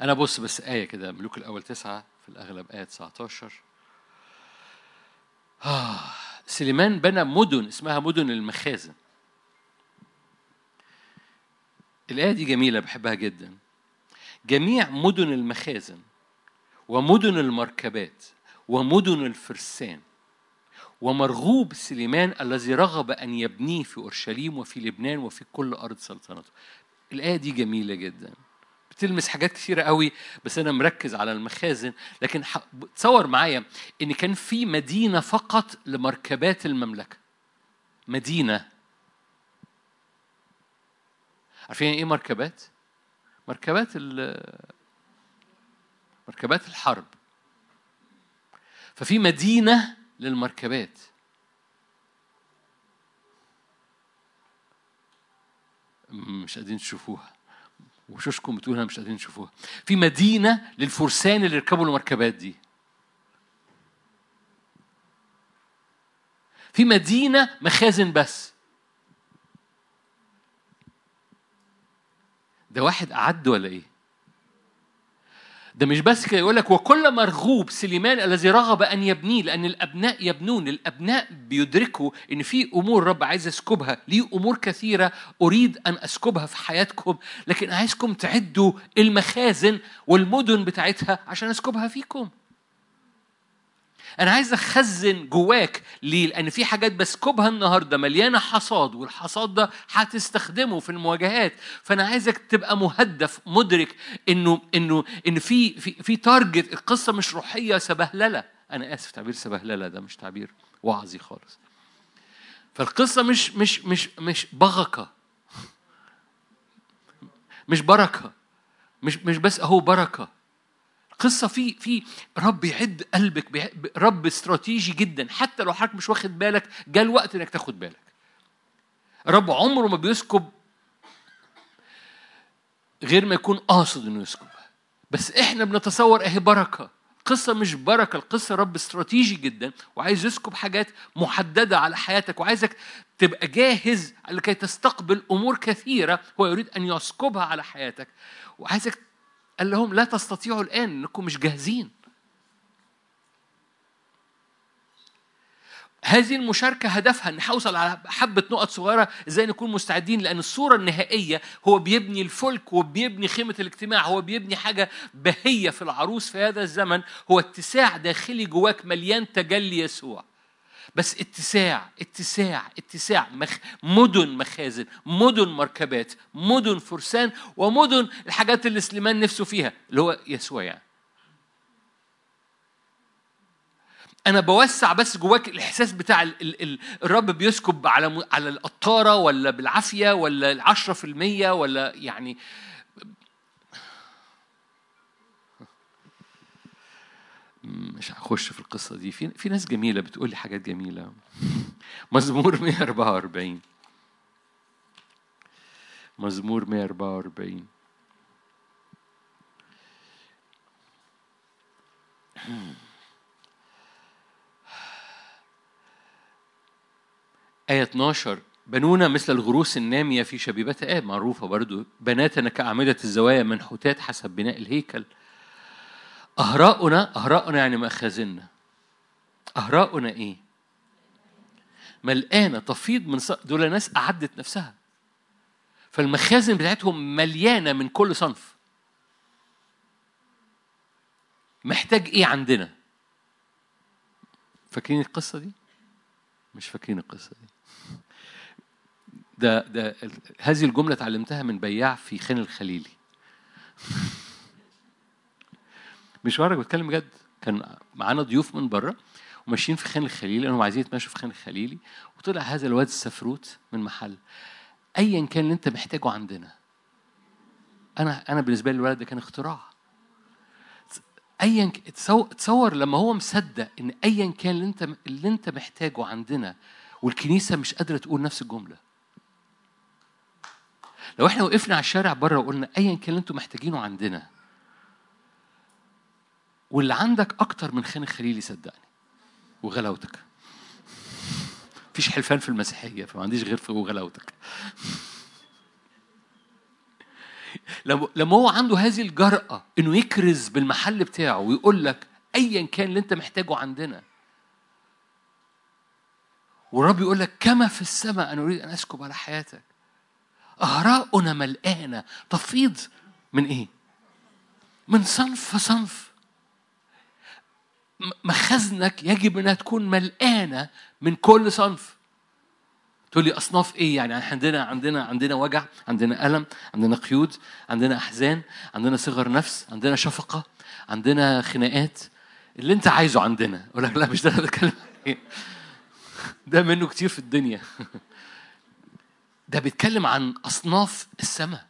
أنا بص بس آية كده ملوك الأول تسعة في الأغلب آية 19 آه سليمان بنى مدن اسمها مدن المخازن. الآية دي جميلة بحبها جدا. جميع مدن المخازن ومدن المركبات ومدن الفرسان ومرغوب سليمان الذي رغب أن يبنيه في أورشليم وفي لبنان وفي كل أرض سلطنته. الآية دي جميلة جدا. بتلمس حاجات كثيرة قوي بس أنا مركز على المخازن. لكن تصور معايا إن كان في مدينة فقط لمركبات المملكة. مدينة. عارفين إيه مركبات؟ مركبات مركبات الحرب. ففي مدينة للمركبات. مش قادرين تشوفوها. وشوشكم بتقول أنا مش قادرين نشوفوها في مدينة للفرسان اللي يركبوا المركبات دي. في مدينة مخازن بس. ده واحد أعد ولا إيه؟ ده مش بس كده يقول لك وكل مرغوب سليمان الذي رغب أن يبنيه لأن الأبناء يبنون الأبناء بيدركوا إن في أمور رب عايز اسكبها ليه أمور كثيرة أريد أن أسكبها في حياتكم لكن عايزكم تعدوا المخازن والمدن بتاعتها عشان أسكبها فيكم. أنا عايز أخزن جواك ليه؟ لأن في حاجات بسكبها النهارده مليانة حصاد والحصاد ده هتستخدمه في المواجهات. فأنا عايزك تبقى مهدف مدرك إنه إنه إن في في في تارجت القصة مش روحية سبهللة. أنا آسف تعبير سبهللة ده مش تعبير وعظي خالص. فالقصة مش مش مش مش بغكة. مش بركة. مش مش بس أهو بركة. قصة في في رب يعد قلبك رب استراتيجي جدا حتى لو حضرتك مش واخد بالك جاء الوقت إنك تاخد بالك. رب عمره ما بيسكب غير ما يكون قاصد إنه يسكب. بس إحنا بنتصور أهي بركة. القصة مش بركة القصة رب استراتيجي جدا وعايز يسكب حاجات محددة على حياتك وعايزك تبقى جاهز لكي تستقبل أمور كثيرة هو يريد أن يسكبها على حياتك وعايزك قال لهم لا تستطيعوا الآن أنكم مش جاهزين. هذه المشاركة هدفها أن حوصل على حبة نقط صغيرة إزاي نكون مستعدين لأن الصورة النهائية هو بيبني الفلك وبيبني خيمة الاجتماع هو بيبني حاجة بهية في العروس في هذا الزمن هو اتساع داخلي جواك مليان تجلي يسوع. بس اتساع اتساع اتساع مخ مدن مخازن مدن مركبات مدن فرسان ومدن الحاجات اللي سليمان نفسه فيها اللي هو يسوع يعني. أنا بوسع بس جواك الإحساس بتاع ال ال الرب بيسكب على على القطاره ولا بالعافية ولا العشرة في المية ولا يعني مش هخش في القصة دي. في في ناس جميلة بتقول لي حاجات جميلة. مزمور 144 مزمور 144 آية 12 بنونا مثل الغروس النامية في شبيبات آب معروفة برضو. بناتنا كأعمدة الزوايا منحوتات حسب بناء الهيكل. أهراؤنا أهراؤنا يعني مخازننا أهراؤنا إيه؟ ملقانة تفيض من ص... دول ناس أعدت نفسها فالمخازن بتاعتهم مليانة من كل صنف محتاج إيه عندنا؟ فاكرين القصة دي؟ مش فاكرين القصة دي ده ده هذه الجملة اتعلمتها من بياع في خان الخليلي مش ورق بتكلم بجد كان معانا ضيوف من بره وماشيين في خان الخليلي لأنهم عايزين يتمشوا في خان الخليلي وطلع هذا الواد السفروت من محل. ايا كان اللي أنت محتاجه عندنا. أنا أنا بالنسبة لي الولد ده كان اختراع. ايا تصور لما هو مصدق إن ايا كان اللي أنت اللي أنت محتاجه عندنا والكنيسة مش قادرة تقول نفس الجملة. لو إحنا وقفنا على الشارع بره وقلنا ايا كان اللي أنتم محتاجينه عندنا واللي عندك أكتر من خان الخليلي صدقني وغلاوتك. مفيش حلفان في المسيحية فما عنديش غير في وغلاوتك. لما هو عنده هذه الجرأة إنه يكرز بالمحل بتاعه ويقول لك أيا كان اللي أنت محتاجه عندنا. والرب يقول لك كما في السماء أنا أريد أن أسكب على حياتك. أهراؤنا ملقانة تفيض من إيه؟ من صنف فصنف مخازنك يجب إنها تكون ملقانة من كل صنف. تقول لي أصناف إيه يعني؟ عندنا عندنا عندنا وجع عندنا ألم عندنا قيود عندنا أحزان عندنا صغر نفس عندنا شفقة عندنا خناقات. اللي أنت عايزه عندنا. أقول لك لا مش ده أنا بتكلم ده منه كتير في الدنيا. ده بيتكلم عن أصناف السماء.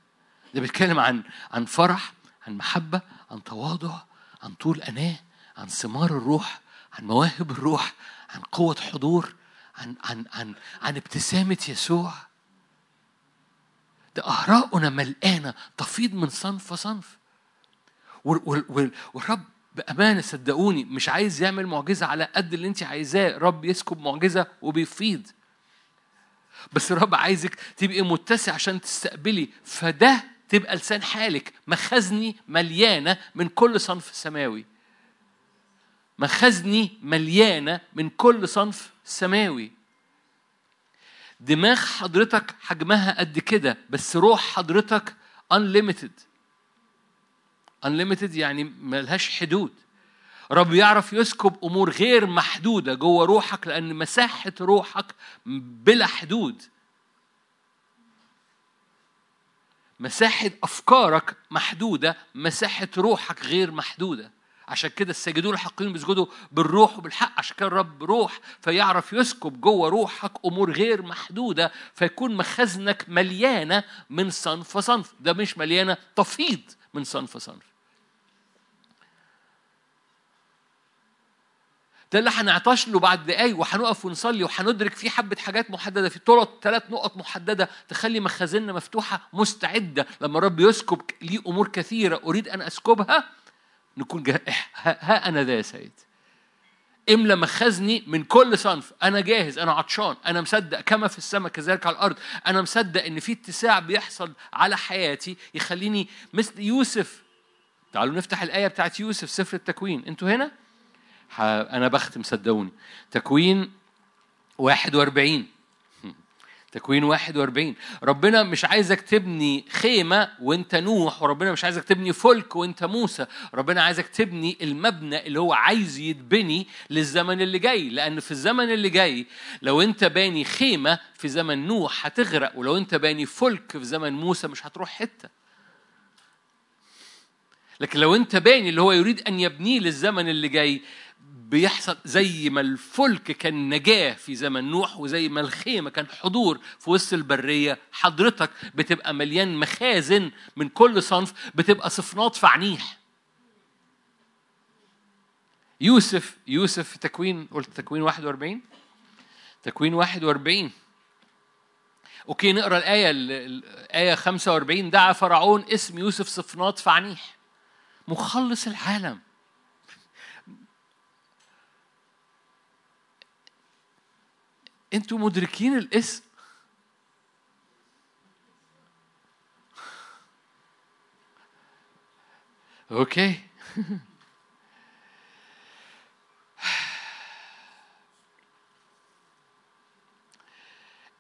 ده بيتكلم عن عن فرح عن محبة عن تواضع عن طول أناة. عن ثمار الروح عن مواهب الروح عن قوة حضور عن عن عن عن ابتسامة يسوع. ده أهراؤنا ملقانة تفيض من صنف صنف. والرب بأمانة صدقوني مش عايز يعمل معجزة على قد اللي أنت عايزاه. رب يسكب معجزة وبيفيض. بس الرب عايزك تبقي متسع عشان تستقبلي فده تبقى لسان حالك. مخزني مليانة من كل صنف سماوي. مخزني مليانة من كل صنف سماوي. دماغ حضرتك حجمها قد كده بس روح حضرتك unlimited. unlimited يعني ملهاش حدود. رب يعرف يسكب أمور غير محدودة جوه روحك لأن مساحة روحك بلا حدود. مساحة أفكارك محدودة مساحة روحك غير محدودة. عشان كده الساجدون الحقيقيين بيسجدوا بالروح وبالحق عشان كده الرب روح فيعرف يسكب جوه روحك أمور غير محدودة فيكون مخزنك مليانة من صنف صنف. ده مش مليانة تفيض من صنف صنف. ده اللي هنعطش له بعد دقايق وهنقف ونصلي وهندرك فيه حبة حاجات محددة في طرق ثلاث نقط محددة تخلي مخازننا مفتوحة مستعدة. لما الرب يسكب لي أمور كثيرة أريد أن أسكبها نكون جه... ها أنا ذا يا سيد. املى مخزني من كل صنف. أنا جاهز أنا عطشان أنا مصدق. كما في السماء كذلك على الأرض. أنا مصدق إن في اتساع بيحصل على حياتي يخليني مثل يوسف. تعالوا نفتح الآية بتاعت يوسف سفر التكوين. أنتوا هنا؟ أنا بختم صدقوني. تكوين 41 تكوين 41 ربنا مش عايزك تبني خيمة وانت نوح وربنا مش عايزك تبني فلك وانت موسى. ربنا عايزك تبني المبنى اللي هو عايز يتبني للزمن اللي جاي. لأن في الزمن اللي جاي لو انت باني خيمة في زمن نوح هتغرق ولو انت باني فلك في زمن موسى مش هتروح حتة. لكن لو انت باني اللي هو يريد أن يبنيه للزمن اللي جاي بيحصل زي ما الفلك كان نجاة في زمن نوح وزي ما الخيمة كان حضور في وسط البرية. حضرتك بتبقى مليان مخازن من كل صنف بتبقى صفنات في عنيح. يوسف يوسف في تكوين قلت تكوين 41 تكوين 41 أوكي نقرأ الآية الايه 45 دعا فرعون اسم يوسف صفنات في عنيح. مخلص العالم. أنتوا مدركين الاسم. أوكي.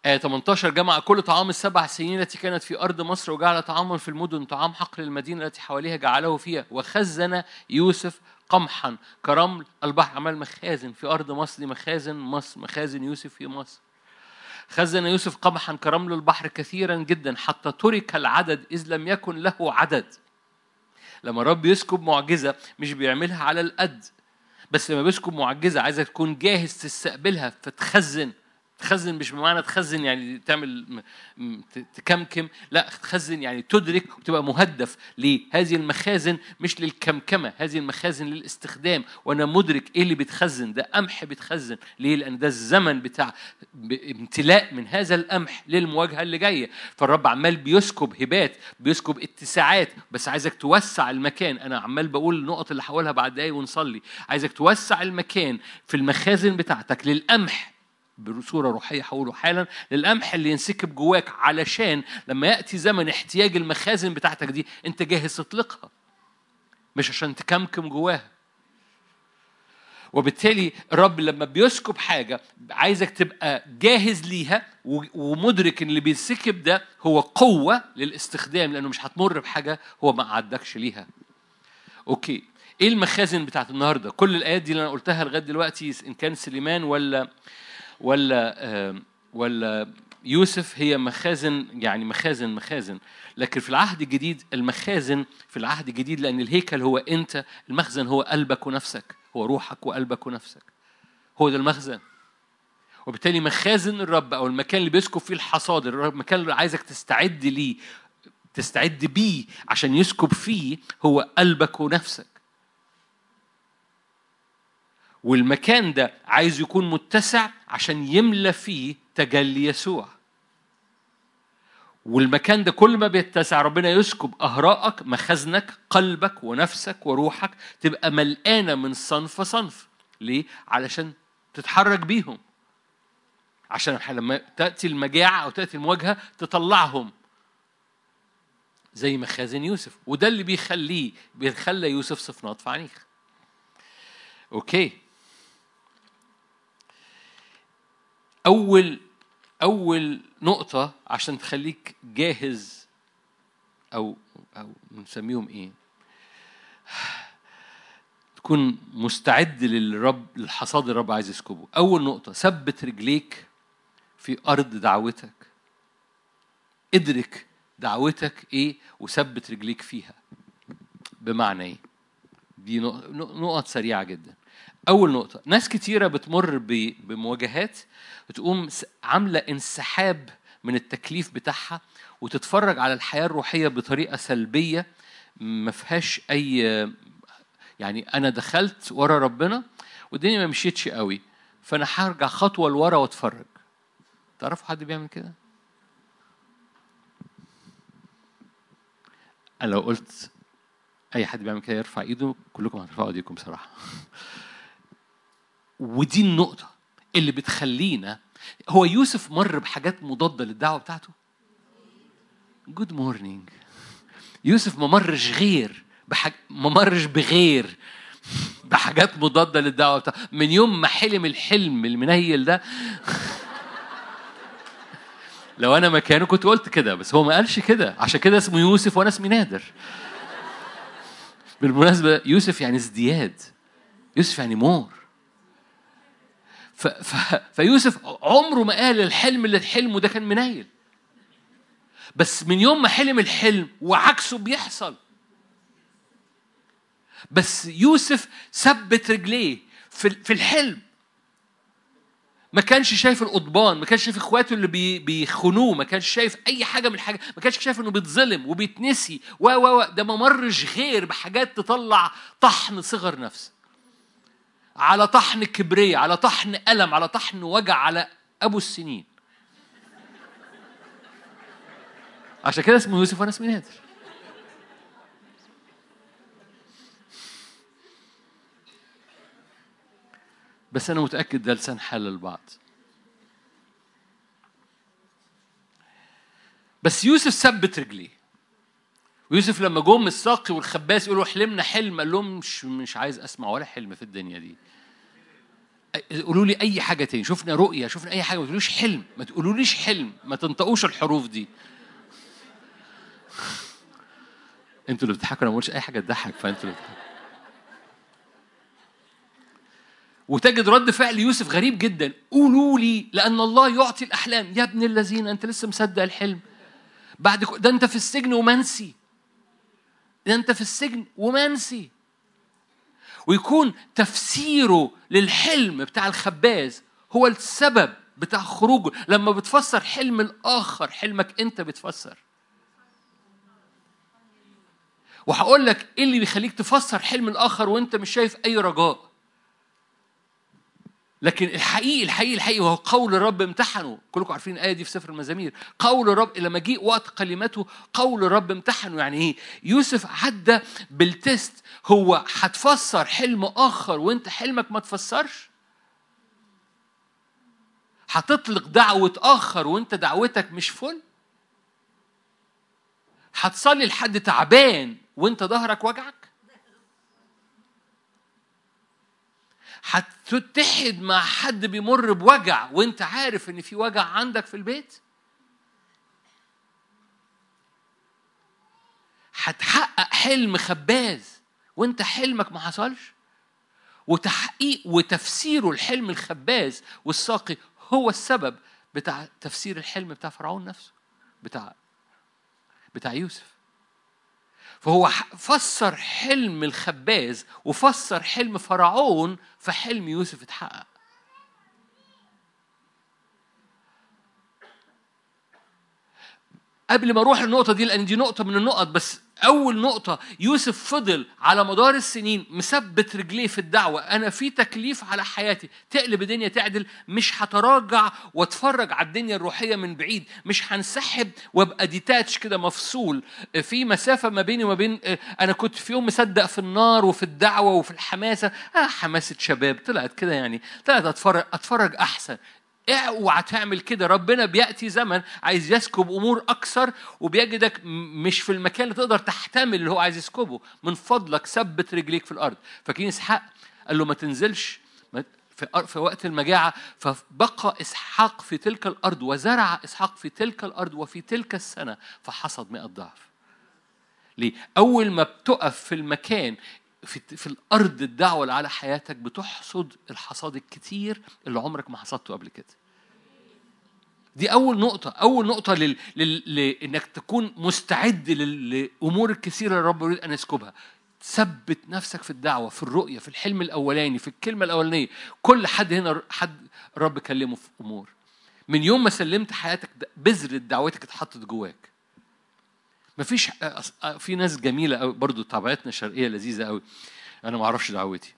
آية 18 جمع كل طعام السبع سنين التي كانت في أرض مصر وجعل طعاما في المدن طعام حقل المدينة التي حواليها جعله فيها وخزن يوسف قمحا كرمل البحر عمل مخازن في أرض مصر مخازن مصر مخازن يوسف في مصر. خزن يوسف قمحا كرمل البحر كثيرا جدا حتى ترك العدد إذ لم يكن له عدد. لما الرب يسكب معجزة مش بيعملها على القد بس لما بيسكب معجزة عايزك تكون جاهز تستقبلها فتخزن. تخزن مش بمعنى تخزن يعني تعمل تكمكم لا تخزن يعني تدرك وتبقى مهدف لهذه المخازن مش للكمكمة. هذه المخازن للاستخدام. وأنا مدرك إيه اللي بيتخزن ده قمح بيتخزن. ليه؟ لأن ده الزمن بتاع امتلاء من هذا القمح للمواجهة اللي جاية. فالرب عمال بيسكب هبات بيسكب اتساعات. بس عايزك توسع المكان. أنا عمال بقول النقط اللي هقولها بعد دقايق ونصلي. عايزك توسع المكان في المخازن بتاعتك للقمح. بصورة روحية هقوله حالا للقمح اللي ينسكب جواك علشان لما يأتي زمن احتياج المخازن بتاعتك دي أنت جاهز تطلقها مش عشان تكمكم جواها وبالتالي الرب لما بيسكب حاجة عايزك تبقى جاهز ليها ومدرك إن اللي بينسكب ده هو قوة للاستخدام لأنه مش هتمر بحاجة هو ما عدكش ليها. أوكي إيه المخازن بتاعت النهارده؟ كل الآيات دي اللي أنا قلتها لغاية دلوقتي إن كان سليمان ولا ولا ولا يوسف هي مخازن يعني مخازن مخازن. لكن في العهد الجديد المخازن في العهد الجديد لأن الهيكل هو أنت المخزن هو قلبك ونفسك. هو روحك وقلبك ونفسك. هو ده المخزن. وبالتالي مخازن الرب أو المكان اللي بيسكب فيه الحصاد المكان اللي عايزك تستعد ليه تستعد بيه عشان يسكب فيه هو قلبك ونفسك. والمكان ده عايز يكون متسع عشان يملى فيه تجلي يسوع. والمكان ده كل ما بيتسع ربنا يسكب أهراءك مخزنك قلبك ونفسك وروحك تبقى ملقانة من صنف صنف. ليه؟ علشان تتحرك بيهم. عشان لما تأتي المجاعة أو تأتي المواجهة تطلعهم. زي مخازن يوسف. وده اللي بيخليه بيخلى يوسف صفنات في عنيخ أوكي. أول أول نقطة عشان تخليك جاهز أو أو بنسميهم إيه؟ تكون مستعد للرب للحصاد الرب عايز يسكبه. أول نقطة ثبت رجليك في أرض دعوتك. ادرك دعوتك إيه وثبت رجليك فيها. بمعنى إيه؟ دي نقط سريعة جدا. أول نقطة. ناس كتيرة بتمر بمواجهات بتقوم عاملة انسحاب من التكليف بتاعها وتتفرج على الحياة الروحية بطريقة سلبية ما فيهاش أي يعني أنا دخلت ورا ربنا والدنيا ما مشيتش قوي فأنا هرجع خطوة لورا وأتفرج. تعرفوا حد بيعمل كده؟ أنا لو قلت أي حد بيعمل كده يرفع إيده كلكم هترفعوا إيديكم بصراحة. ودي النقطة اللي بتخلينا هو يوسف مر بحاجات مضادة للدعوة بتاعته؟ good morning يوسف ما مرش غير بحاج... ما مرش بغير بحاجات مضادة للدعوة بتاعته. من يوم ما حلم الحلم المنيل ده لو أنا مكانه كنت قلت كده بس هو ما قالش كده. عشان كده اسمه يوسف وأنا اسمي نادر. بالمناسبة يوسف يعني ازدياد. يوسف يعني مور. ف... ف... فيوسف عمره ما قال الحلم اللي حلمه ده كان منيل. بس من يوم ما حلم الحلم وعكسه بيحصل. بس يوسف ثبت رجليه في في الحلم. ما كانش شايف القضبان ما كانش شايف إخواته اللي بي بيخونوه ما كانش شايف أي حاجة من الحاجة ما كانش شايف إنه بيتظلم وبيتنسي. و و ده ما مرش غير بحاجات تطلع طحن صغر نفس على طحن كبرية على طحن ألم على طحن وجع على أبو السنين. عشان كده اسمه يوسف وأنا اسمي نادر. بس أنا متأكد ده لسان حال البعض. بس يوسف ثبت رجليه. ويوسف لما جم الساقي والخباز يقولوا حلمنا حلم قال لهم مش مش عايز أسمع ولا حلم في الدنيا دي. قولوا لي أي حاجة تاني. شفنا رؤية شفنا أي حاجة. ما تقولوش حلم. ما تقولوليش حلم. ما تنطقوش الحروف دي. أنتوا اللي بتضحكوا أنا ما بقولش أي حاجة تضحك فأنتوا اللي بتضحكوا. وتجد رد فعل يوسف غريب جدا. قولوا لي لأن الله يعطي الأحلام. يا ابن الذين أنت لسه مصدق الحلم. بعد ده أنت في السجن ومنسي. ده أنت في السجن ومنسي. ويكون تفسيره للحلم بتاع الخباز هو السبب بتاع خروجه. لما بتفسر حلم الآخر حلمك أنت بتفسر. وهقول لك إيه اللي بيخليك تفسر حلم الآخر وأنت مش شايف أي رجاء. لكن الحقيقي الحقيقي الحقيقي هو قول الرب امتحنه. كلكم عارفين الآية دي في سفر المزامير. قول الرب لما جه وقت كلمته قول الرب امتحنه. يعني إيه؟ يوسف عدى بالتست. هو هتفسر حلم آخر وأنت حلمك ما تفسرش؟ هتطلق دعوة آخر وأنت دعوتك مش فل؟ هتصلي لحد تعبان وأنت ظهرك وجعك؟ هتتحد مع حد بيمر بوجع وانت عارف ان في وجع عندك في البيت؟ هتحقق حلم خباز وانت حلمك ما حصلش؟ وتحقيق وتفسيره الحلم الخباز والساقي هو السبب بتاع تفسير الحلم بتاع فرعون نفسه بتاع بتاع يوسف. فهو فسر حلم الخباز وفسر حلم فرعون فحلم يوسف اتحقق. قبل ما أروح النقطه دي لأن دي نقطة من النقط بس أول نقطة يوسف فضل على مدار السنين مثبت رجليه في الدعوة أنا في تكليف على حياتي تقلب الدنيا تعدل مش هتراجع واتفرج على الدنيا الروحية من بعيد مش هنسحب وأبقى ديتاتش كده مفصول. في مسافة ما بيني وما بين أنا كنت في يوم مصدق في النار وفي الدعوة وفي الحماسة آه حماسة شباب طلعت كده يعني طلعت أتفرج أتفرج أحسن. اوعى تعمل كده. ربنا بيأتي زمن عايز يسكب أمور أكثر وبيجدك مش في المكان اللي تقدر تحتمل اللي هو عايز يسكبه. من فضلك ثبت رجليك في الأرض. فاكرين إسحاق قال له ما تنزلش. في في وقت المجاعة. فبقى إسحاق في تلك الأرض وزرع إسحاق في تلك الأرض وفي تلك السنة فحصد مئة ضعف. ليه؟ أول ما بتقف في المكان في, في الأرض الدعوة اللي على حياتك بتحصد الحصاد الكتير اللي عمرك ما حصدته قبل كده. دي أول نقطة أول نقطة لل... لل... لإنك تكون مستعد للأمور الكثيرة اللي الرب يريد أن يسكبها. ثبت نفسك في الدعوة في الرؤية في الحلم الأولاني في الكلمة الأولانية. كل حد هنا حد الرب كلمه في أمور. من يوم ما سلمت حياتك بذرة دعوتك اتحطت جواك. مفيش في ناس جميلة قوي برضو طبيعتنا شرقية لذيذة قوي أنا ما أعرفش دعوتي.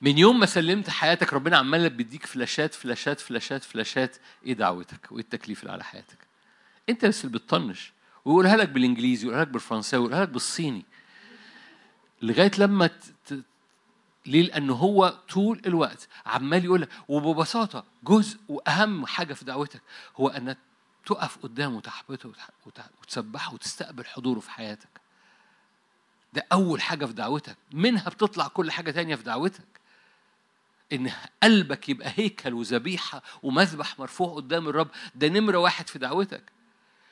من يوم ما سلمت حياتك ربنا عمال بيديك فلاشات فلاشات فلاشات فلاشات إيه دعوتك وإيه التكليف اللي على حياتك أنت بس اللي بتطنش ويقولها لك بالإنجليزي ويقولها لك بالفرنساوي ويقولها لك بالصيني لغاية لما ت... ليه؟ لأن هو طول الوقت عمال يقول لك وببساطة جزء وأهم حاجة في دعوتك هو أن تقف قدامه وتحبطه وتسبحه وتستقبل حضوره في حياتك. ده أول حاجة في دعوتك، منها بتطلع كل حاجة تانية في دعوتك. إن قلبك يبقى هيكل وذبيحة ومذبح مرفوع قدام الرب، ده نمرة واحد في دعوتك.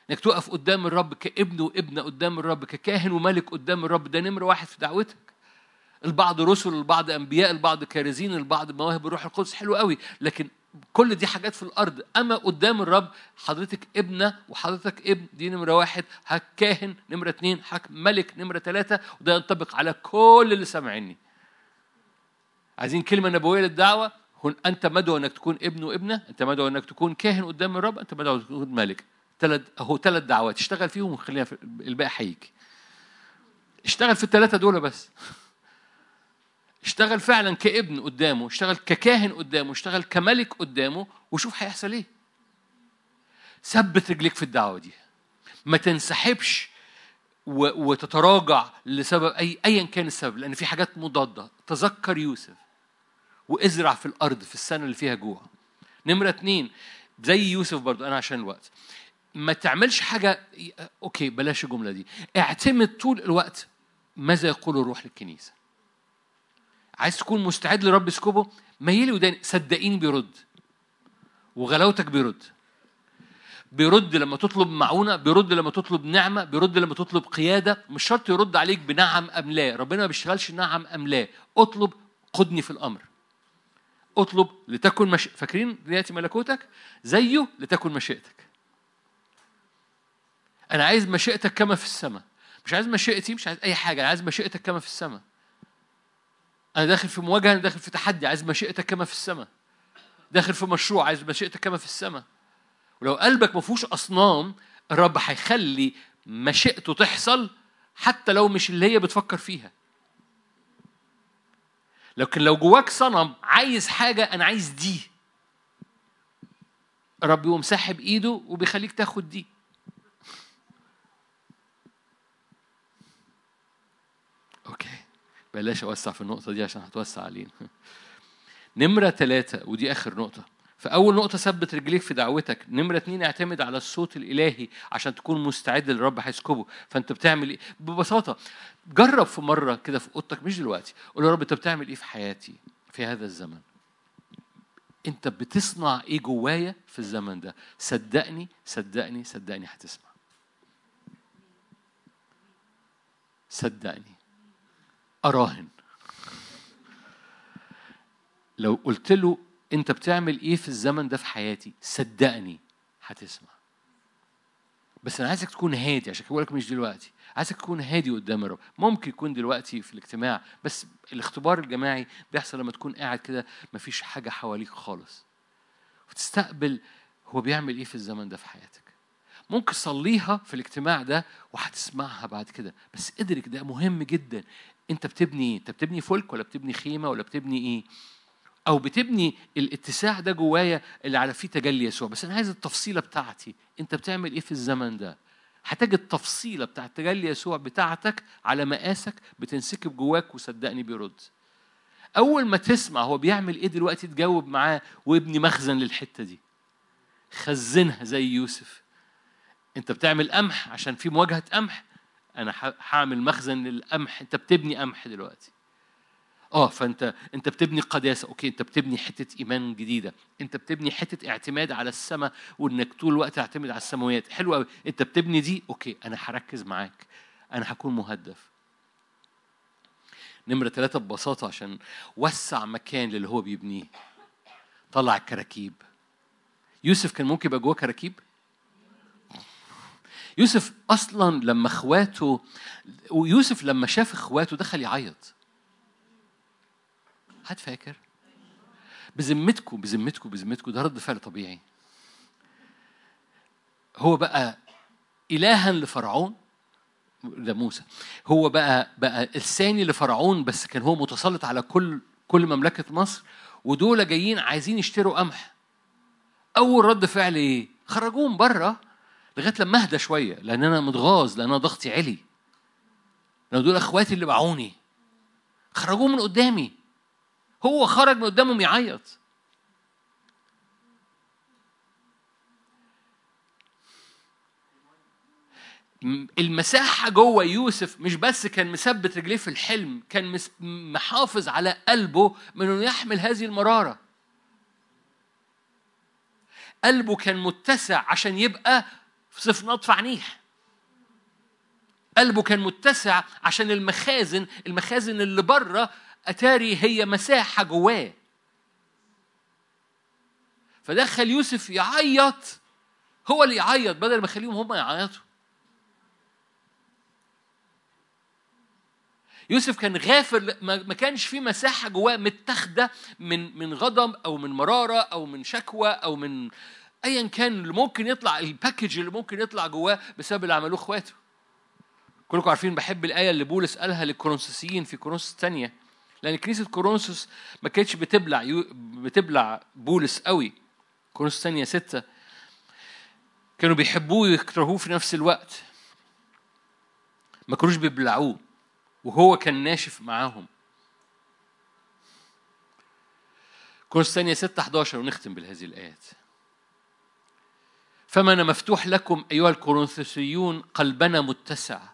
إنك تقف قدام الرب كابن وابنة قدام الرب ككاهن وملك قدام الرب ده نمرة واحد في دعوتك. البعض رسل البعض أنبياء البعض كارزين البعض مواهب الروح القدس. حلو قوي. لكن كل دي حاجات في الأرض. أما قدام الرب حضرتك ابنة وحضرتك ابن دي نمرة واحد. حك كاهن نمرة اثنين حك ملك نمرة ثلاثة وده ينطبق على كل اللي سامعيني. عايزين كلمة نبوية للدعوة؟ هن أنت مدعو أنك تكون ابن وابنة أنت مدعو أنك تكون كاهن قدام الرب أنت مدعو أنك تكون ملك. ثلاث أهو ثلاث دعوات. اشتغل فيهم وخليها في الباقي هيجي اشتغل في الثلاثه دول بس. اشتغل فعلا كابن قدامه اشتغل ككاهن قدامه اشتغل كملك قدامه وشوف هيحصل إيه. ثبت رجليك في الدعوة دي. ما تنسحبش وتتراجع لسبب اي ايا كان السبب لأن في حاجات مضادة. تذكر يوسف. وازرع في الأرض في السنة اللي فيها جوع. نمرة اتنين زي يوسف برضو أنا عشان الوقت. ما تعملش حاجة okay بلاش الجملة دي. اعتمد طول الوقت ماذا يقول الروح للكنيسة. عايز تكون مستعد لرب يسكبه؟ ميلي وداني. صدقيني بيرد. وغلاوتك بيرد. بيرد لما تطلب معونة بيرد لما تطلب نعمة بيرد لما تطلب قيادة. مش شرط يرد عليك بنعم أم لا. ربنا ما بيشتغلش نعم أم لا. اطلب قدني في الأمر. اطلب لتكن مش... فاكرين يأتي ملكوتك؟ زيه لتكن مشيئتك. أنا عايز مشيئتك كما في السماء. مش عايز مشيئتي مش عايز أي حاجة أنا عايز مشيئتك كما في السماء. أنا داخل في مواجهة أنا داخل في تحدي عايز مشيئتك كما في السماء. داخل في مشروع عايز مشيئتك كما في السماء. ولو قلبك ما فيهوش أصنام الرب هيخلي مشيئته تحصل حتى لو مش اللي هي بتفكر فيها. لكن لو جواك صنم عايز حاجة أنا عايز دي. الرب يقوم ساحب إيده وبيخليك تاخد دي. أوكي. بلاش أوسع في النقطة دي عشان هتوسع علينا. نمرة ثلاثة ودي آخر نقطة. فأول نقطة ثبت رجليك في دعوتك، نمرة اتنين اعتمد على الصوت الإلهي عشان تكون مستعد للرب هيسكبه، فأنت بتعمل إيه؟ ببساطة جرب في مرة كده في أوضتك مش دلوقتي، قول يا رب أنت بتعمل إيه في حياتي في هذا الزمن؟ أنت بتصنع إيه جوايا في الزمن ده؟ صدقني صدقني صدقني هتسمع. صدقني أراهن لو قلت له انت بتعمل إيه في الزمن ده في حياتي؟ صدقني هتسمع. بس أنا عايزك تكون هادي عشان كده لك مش دلوقتي. عايزك تكون هادي قدام الرب. ممكن يكون دلوقتي في الاجتماع بس الاختبار الجماعي بيحصل لما تكون قاعد كده مفيش حاجة حواليك خالص. وتستقبل هو بيعمل إيه في الزمن ده في حياتك. ممكن صليها في الاجتماع ده وهتسمعها بعد كده. بس ادرك ده مهم جدا. انت بتبني إيه؟ انت بتبني فلك ولا بتبني خيمة ولا بتبني إيه؟ أو بتبني الاتساع ده جوايا اللي على فيه تجلي يسوع. بس أنا عايز التفصيلة بتاعتي. أنت بتعمل إيه في الزمن ده؟ هتجد التفصيلة بتاعت تجلي يسوع بتاعتك على مقاسك بتنسكب جواك وصدقني بيرد. أول ما تسمع هو بيعمل إيه دلوقتي؟ تجاوب معاه وابني مخزن للحتة دي. خزنها زي يوسف. أنت بتعمل قمح عشان في مواجهة قمح. أنا هعمل مخزن للقمح. أنت بتبني قمح دلوقتي. آه فأنت أنت بتبني قداسة. أوكي أنت بتبني حتة إيمان جديدة. أنت بتبني حتة اعتماد على السماء وإنك طول الوقت تعتمد على السماويات حلو قوي أنت بتبني دي أوكي أنا هركز معاك. أنا هكون مهدف. نمرة ثلاثة ببساطة عشان وسع مكان للي هو بيبنيه. طلع الكراكيب يوسف كان ممكن يبقى جواه كراكيب؟ يوسف أصلا لما اخواته ويوسف لما شاف اخواته دخل يعيط. حد فاكر؟ بذمتكم بذمتكم بذمتكم ده رد فعل طبيعي. هو بقى إلها لفرعون ده موسى. هو بقى بقى الثاني لفرعون بس كان هو متسلط على كل كل مملكة مصر ودول جايين عايزين يشتروا قمح. أول رد فعل إيه؟ خرجوهم بره لغاية لما أهدى شوية لأن أنا متغاظ لأن أنا ضغطي عالي لأن دول إخواتي اللي باعوني. خرجوهم من قدامي. هو خرج من قدامهم يعيط. المساحة جوه يوسف مش بس كان مثبت رجليه في الحلم كان محافظ على قلبه من إنه يحمل هذه المرارة. قلبه كان متسع عشان يبقى صفنات في عنيح. قلبه كان متسع عشان المخازن المخازن اللي بره أتاري هي مساحة جواه. فدخل يوسف يعيط هو اللي يعيط بدل ما يخليهم هم يعيطوا. يوسف كان غافر ما كانش في مساحة جواه متاخدة من من غضب أو من مرارة أو من شكوى أو من أيا كان اللي ممكن يطلع الباكج اللي ممكن يطلع جواه بسبب اللي عملوه إخواته. كلكم عارفين بحب الآية اللي بولس قالها للكورنثوسيين في كورنثوس الثانية. لأن كنيسة كورنثوس ما كانتش بتبلع يو... بتبلع بولس قوي. كورنثوس الثانية ستة. كانوا بيحبوه ويكرهوه في نفس الوقت. ما كانوش بيبلعوه. وهو كان ناشف معاهم. كورنثوس الثانية 6 11 ونختم بهذه الآيات. فما أنا مفتوح لكم أيها الكورنثوسيون قلبنا متسع.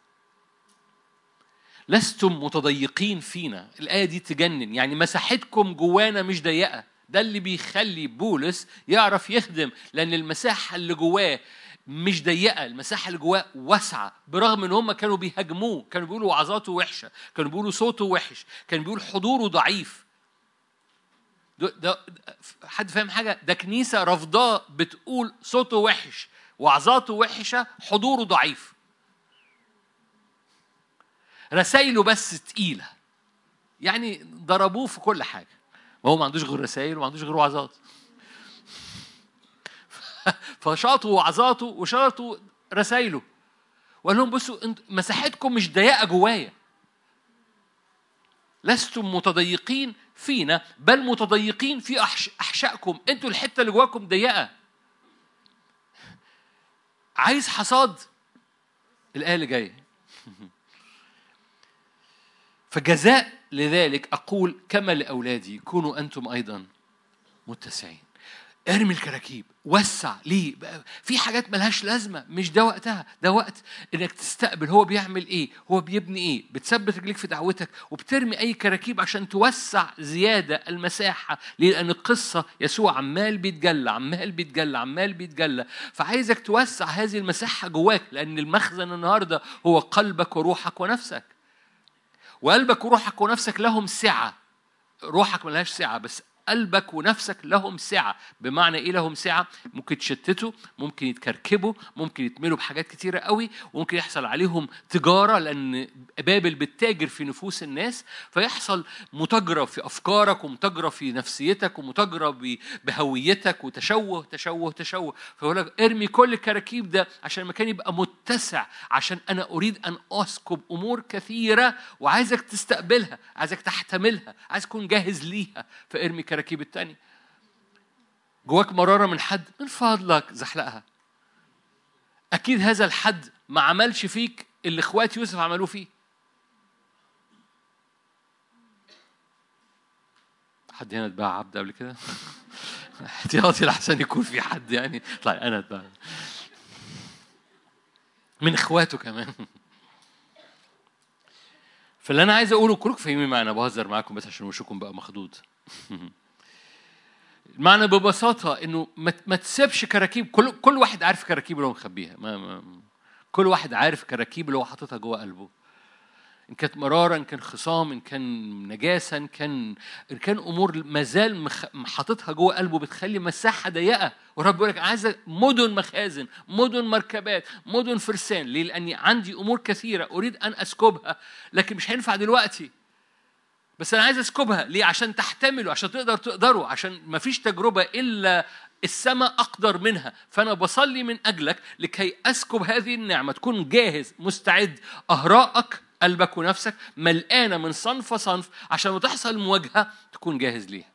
لستم متضيقين فينا. الآية دي تجنن. يعني مساحتكم جوانا مش ضيقة. ده اللي بيخلي بولس يعرف يخدم لأن المساحة اللي جواه مش ضيقة. المساحة اللي جواه واسعة. برغم إن هم كانوا بيهاجموه. كانوا بيقولوا وعظاته وحشة. كانوا بيقولوا صوته وحش. كانوا بيقولوا حضوره ضعيف. ده, ده حد فاهم حاجة؟ ده كنيسة رفضاه بتقول صوته وحش وعظاته وحشة حضوره ضعيف. رسايله بس تقيلة. يعني ضربوه في كل حاجة. ما هو ما عندوش غير رسائل وما عندوش غير وعظات. فشاطوا وعظاته وشاطوا رسايله وقال لهم بصوا مساحتكم مش ضيقة جوايا. لستم متضيقين فينا بل متضيقين في أحشائكم. أنتوا الحتة اللي جواكم ضيقة. عايز حصاد الآية اللي جاية. فجزاء لذلك أقول كما لأولادي كونوا أنتم أيضا متسعين. ارمي الكراكيب وسع ليه في حاجات ملهاش لازمة مش ده وقتها. ده وقت إنك تستقبل هو بيعمل إيه هو بيبني إيه. بتثبت رجليك في دعوتك وبترمي أي كراكيب عشان توسع زيادة المساحة ليه لأن القصة يسوع عمال بيتجلى عمال بيتجلى عمال بيتجلى. فعايزك توسع هذه المساحة جواك لأن المخزن النهاردة هو قلبك وروحك ونفسك. وقلبك وروحك ونفسك لهم سعة. روحك ملهاش سعة بس قلبك ونفسك لهم سعة. بمعنى إيه لهم سعة؟ ممكن يتشتتوا ممكن يتكركبوا ممكن يتملوا بحاجات كتيرة قوي وممكن يحصل عليهم تجارة لأن بابل بتتاجر في نفوس الناس. فيحصل متاجرة في أفكارك ومتاجرة في نفسيتك ومتاجرة بهويتك وتشوه تشوه تشوه. فيقول لك ارمي كل الكراكيب ده عشان المكان يبقى متسع عشان أنا أريد أن أسكب أمور كثيرة وعايزك تستقبلها عايزك تحتملها عايز تكون جاهز ليها. فارمي كراكيب التانية جواك مرارة من حد من فضلك زحلقها. أكيد هذا الحد ما عملش فيك اللي إخوات يوسف عملوه فيه. حد هنا اتباع عبد قبل كده؟ احتياطي لحسن يكون في حد يعني. طيب أنا اتباع. من إخواته كمان. فاللي أنا عايز أقوله كلكم فاهمين معايا أنا بهزر معاكم بس عشان وشكم بقى مخدود المعنى ببساطة إنه ما تسيبش كراكيب كل كل واحد عارف كراكيب اللي هو مخبيها ما ما كل واحد عارف كراكيب اللي هو حاططها جوه قلبه إن كانت مرارة إن كان خصام إن كان نجاسة إن كان إن كان أمور ما زال. حاططها جوه قلبه بتخلي مساحة ضيقة ورب بيقول لك عايز مدن مخازن مدن مركبات مدن فرسان ليه؟ لأني عندي أمور كثيرة أريد أن أسكبها لكن مش هينفع دلوقتي بس أنا عايز أسكبها. ليه؟ عشان تحتملوا عشان تقدر تقدروا عشان ما فيش تجربة إلا السماء أقدر منها. فأنا بصلي من أجلك لكي أسكب هذه النعمة. تكون جاهز مستعد اهراءك قلبك ونفسك ملقانة من صنف صنف. عشان لما تحصل مواجهة تكون جاهز ليها.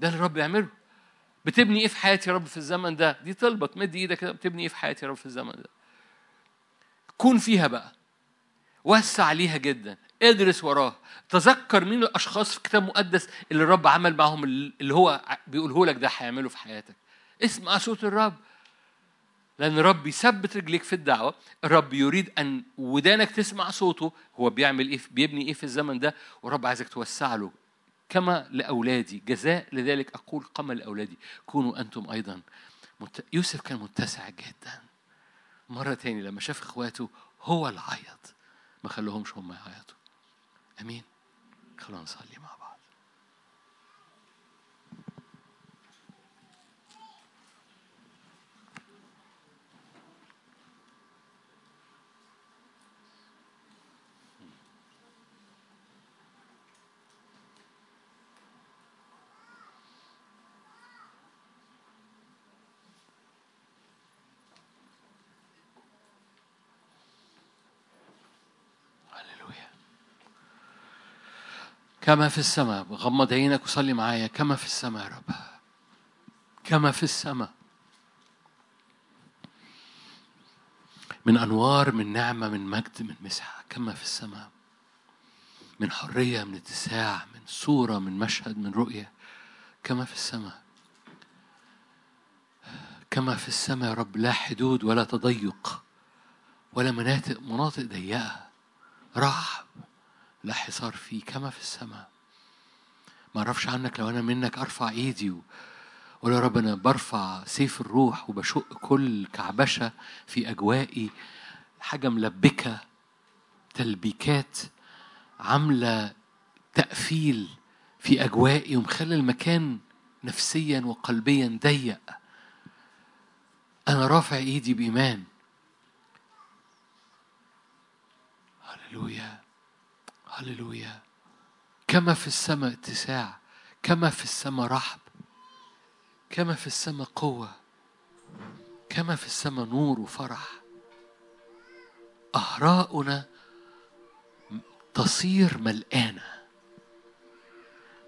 ده اللي الرب يعمله بتبني إيه في حياتي يا رب في الزمن ده؟ دي طلبه تمد إيدك كده بتبني إيه في حياتي يا رب في الزمن ده؟ كون فيها بقى. وسع ليها جدا. ادرس وراه. تذكر مين الأشخاص في الكتاب المقدس اللي الرب عمل معاهم اللي هو بيقوله لك ده هيعمله في حياتك؟ اسمع صوت الرب. لأن الرب يثبت رجليك في الدعوة. الرب يريد أن ودانك تسمع صوته. هو بيعمل إيه بيبني إيه في الزمن ده؟ والرب عايزك توسع له. كما لأولادي. جزاء لذلك أقول كما لأولادي. كونوا أنتم أيضا مت... يوسف كان متسع جدا. مرة تاني لما شاف إخواته هو اللي عيط ما خلوهمش هم يعيطوا. آمين. خلونا نصلي مع بعض هللويا كما في السماء. غمض عينك وصلي معايا. كما في السماء يا رب. كما في السماء. من أنوار من نعمة من مجد من مسحة. كما في السماء. من حرية من اتساع من صورة من مشهد من رؤية. كما في السماء. كما في السماء يا رب. لا حدود ولا تضيق ولا مناطق مناطق ضيقة. رحب لا حصار فيه كما في السماء. ما أعرفش عنك لو أنا منك أرفع إيدي. ولا يا رب أنا برفع سيف الروح وبشق كل كعبشة في أجوائي. حاجة ملبكه تلبيكات عامله تقفيل في أجوائي ومخلي المكان نفسيا وقلبيا ضيق. أنا رافع إيدي بإيمان. هللويا. هللويا. كما في السماء اتساع كما في السماء رحب كما في السماء قوة كما في السماء نور وفرح. أهراؤنا تصير ملقانة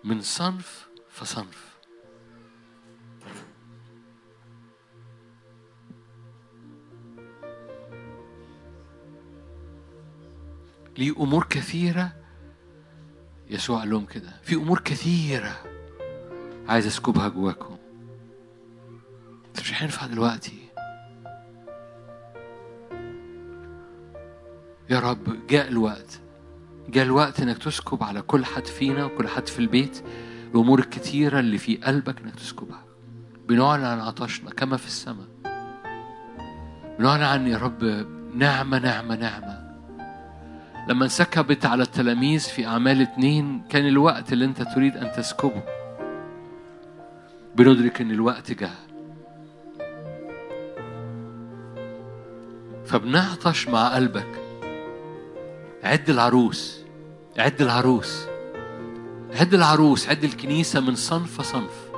من صنف فصنف. ليه أمور كثيرة. يسوع قال لهم كده في أمور كثيرة عايز أسكبها جواكم. مش هينفع دلوقتي. يا رب جاء الوقت جاء الوقت إنك تسكب على كل حد فينا وكل حد في البيت الأمور الكتيره اللي في قلبك إنك تسكبها. بنعلن عن عطشنا كما في السماء. بنعلن عن يا رب نعمة نعمة نعمة. لما انسكبت على التلاميذ في أعمال اتنين كان الوقت اللي أنت تريد أن تسكبه. بندرك إن الوقت جه فبنعطش مع قلبك. عد العروس. عد العروس. عد العروس. عد الكنيسة من صنف صنف.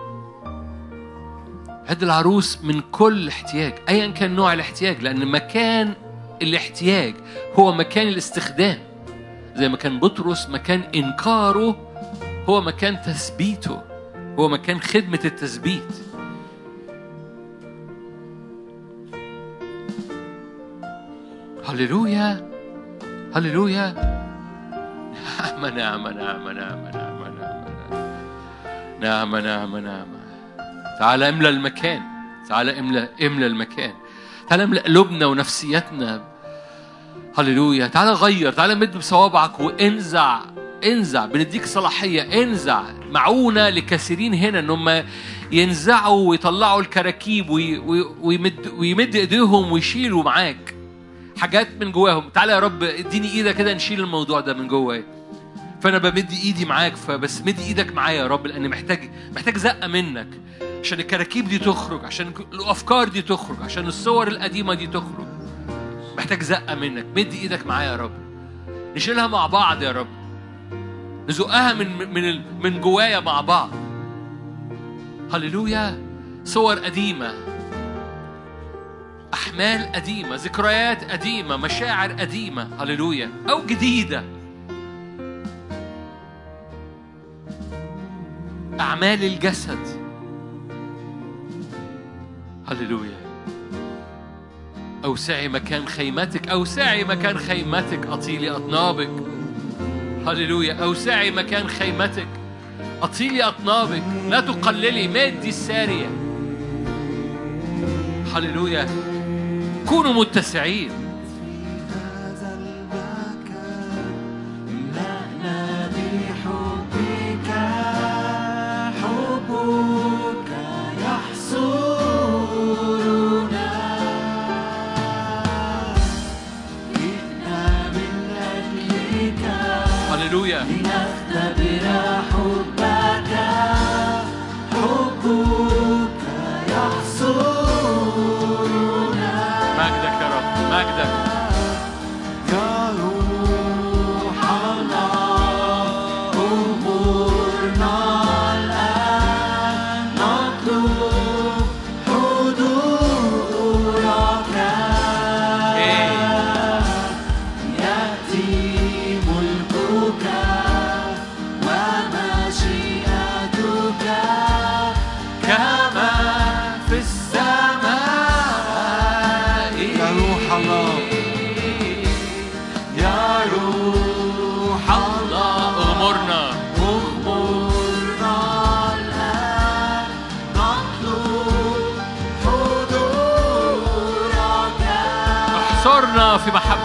عد العروس من كل احتياج أيا كان نوع الاحتياج لأن مكان الاحتياج هو مكان الاستخدام زي ما كان بطرس مكان إنكاره هو مكان تثبيته هو مكان خدمة التثبيت. هللويا هللويا. نعمة نعمة نعمة نعمة نعمة نعمة نعمة نعمة نعمة تعال املى المكان تعال املى املى المكان. تعال املى قلوبنا ونفسيتنا هللويا. تعال غير تعال مد بصوابعك وانزع انزع. بنديك صلاحية انزع. معونة لكثيرين هنا إن هم ينزعوا ويطلعوا الكراكيب وي- وي- ويمد ويمد إيديهم ويشيلوا معاك حاجات من جواهم. تعالى يا رب اديني إيدك كده نشيل الموضوع ده من جوايا فأنا بمد إيدي معاك فبس مد إيدك معايا يا رب لأن محتاج محتاج زقة منك. عشان الكراكيب دي تخرج عشان الأفكار دي تخرج عشان الصور القديمة دي تخرج. محتاج زقة منك. مد إيدك معايا يا رب. نشيلها مع بعض يا رب. نزقها من من من جوايا مع بعض. هللويا. صور قديمة. أحمال قديمة. ذكريات قديمة. مشاعر قديمة. هللويا. أو جديدة. أعمال الجسد. هللويا. أوسعي مكان خيمتك أوسعي مكان خيمتك أطيلي أطنابك هللويا أوسعي مكان خيمتك أطيلي أطنابك لا تقللي مدي السارية. هللويا. كونوا متسعين.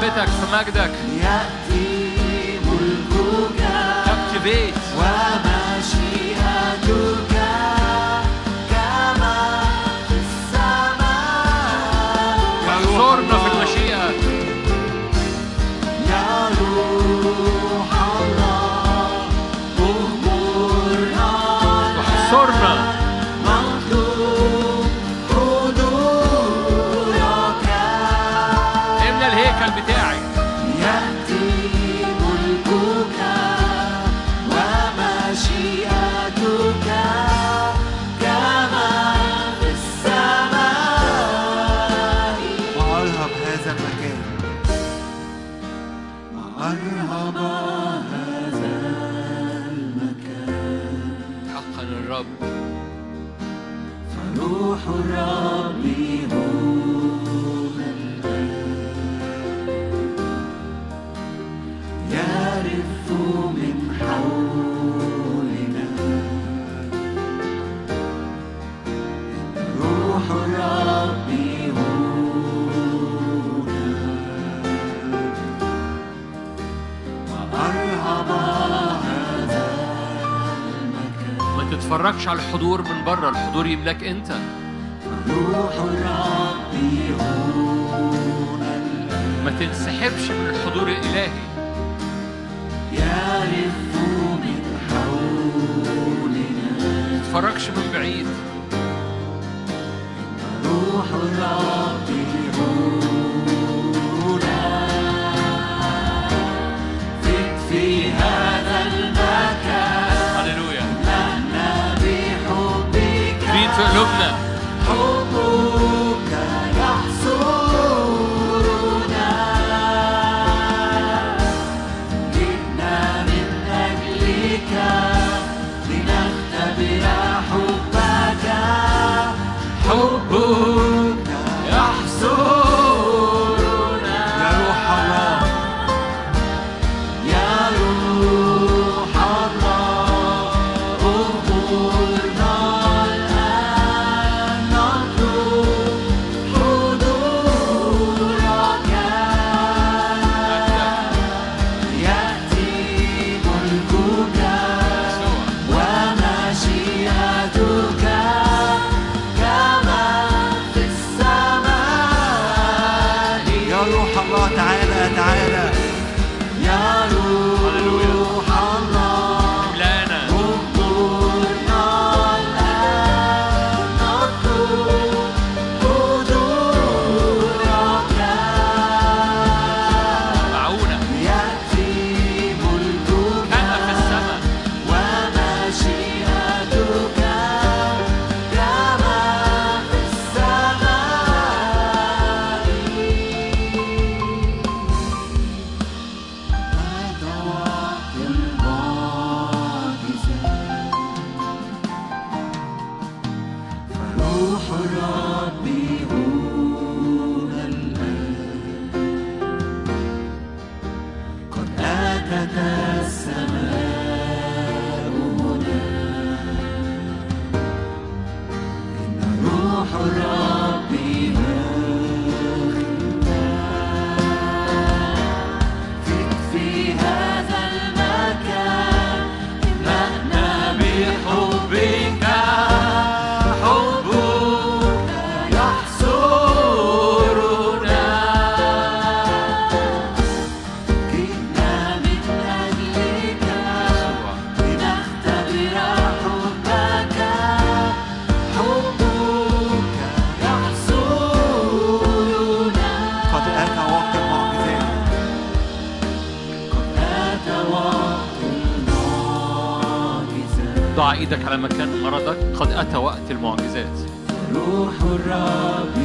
محبتك في مجدك. تتفرجش على الحضور من بره الحضور يملك انت. روح ربي ما تنسحبش من الحضور الإلهي. يلف من حولنا. ما تتفرجش من بعيد. روح الرب إيدك على مكان مرضك قد أتى وقت المعجزات. روح الرب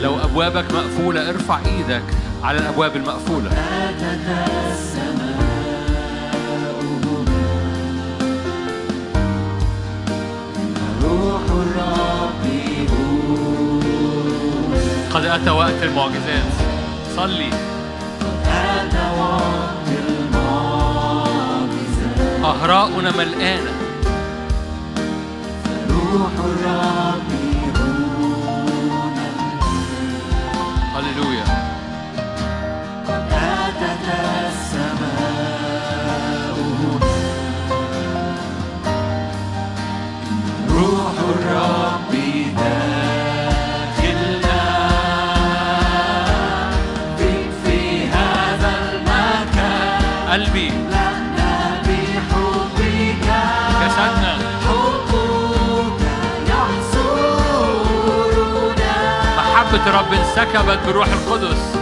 لو أبوابك مقفولة ارفع إيدك على الأبواب المقفولة. اتت السماء. روح الرب قد أتى وقت المعجزات. صلي. أهراؤنا ملقانة فروح الرب هللويا. أتت السماء. هنا روح الرب داخل قلبي. رب انسكبت بالروح القدس.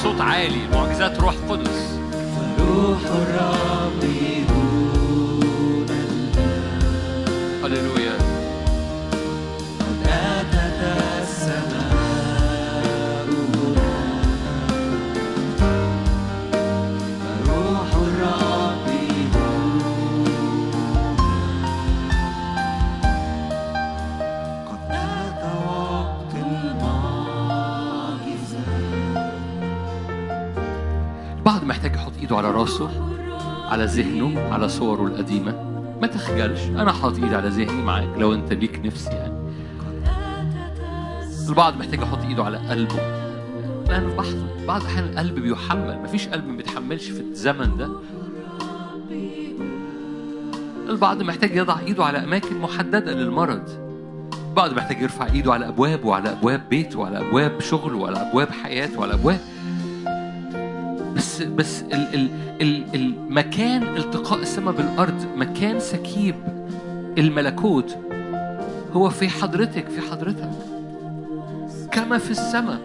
بصوت عالي معجزات روح قدس. روح الرب ايده على راسه على ذهنه على صوره القديمة. ما تخجلش أنا حاطط إيدي على ذهني معاك لو أنت ليك نفس يعني. البعض محتاج يحط إيده على قلبه. لأن بعض بعض الأحيان القلب بيحمل مفيش قلب ما بيتحملش في الزمن ده. البعض محتاج يضع إيده على أماكن محددة للمرض. البعض محتاج يرفع إيده على أبواب وعلى أبواب بيت وعلى أبواب شغل وعلى أبواب حياة وعلى أبواب بس بس ال ال ال المكان التقاء السماء بالأرض مكان سكيب الملكوت هو في حضرتك في حضرتك. كما في السماء.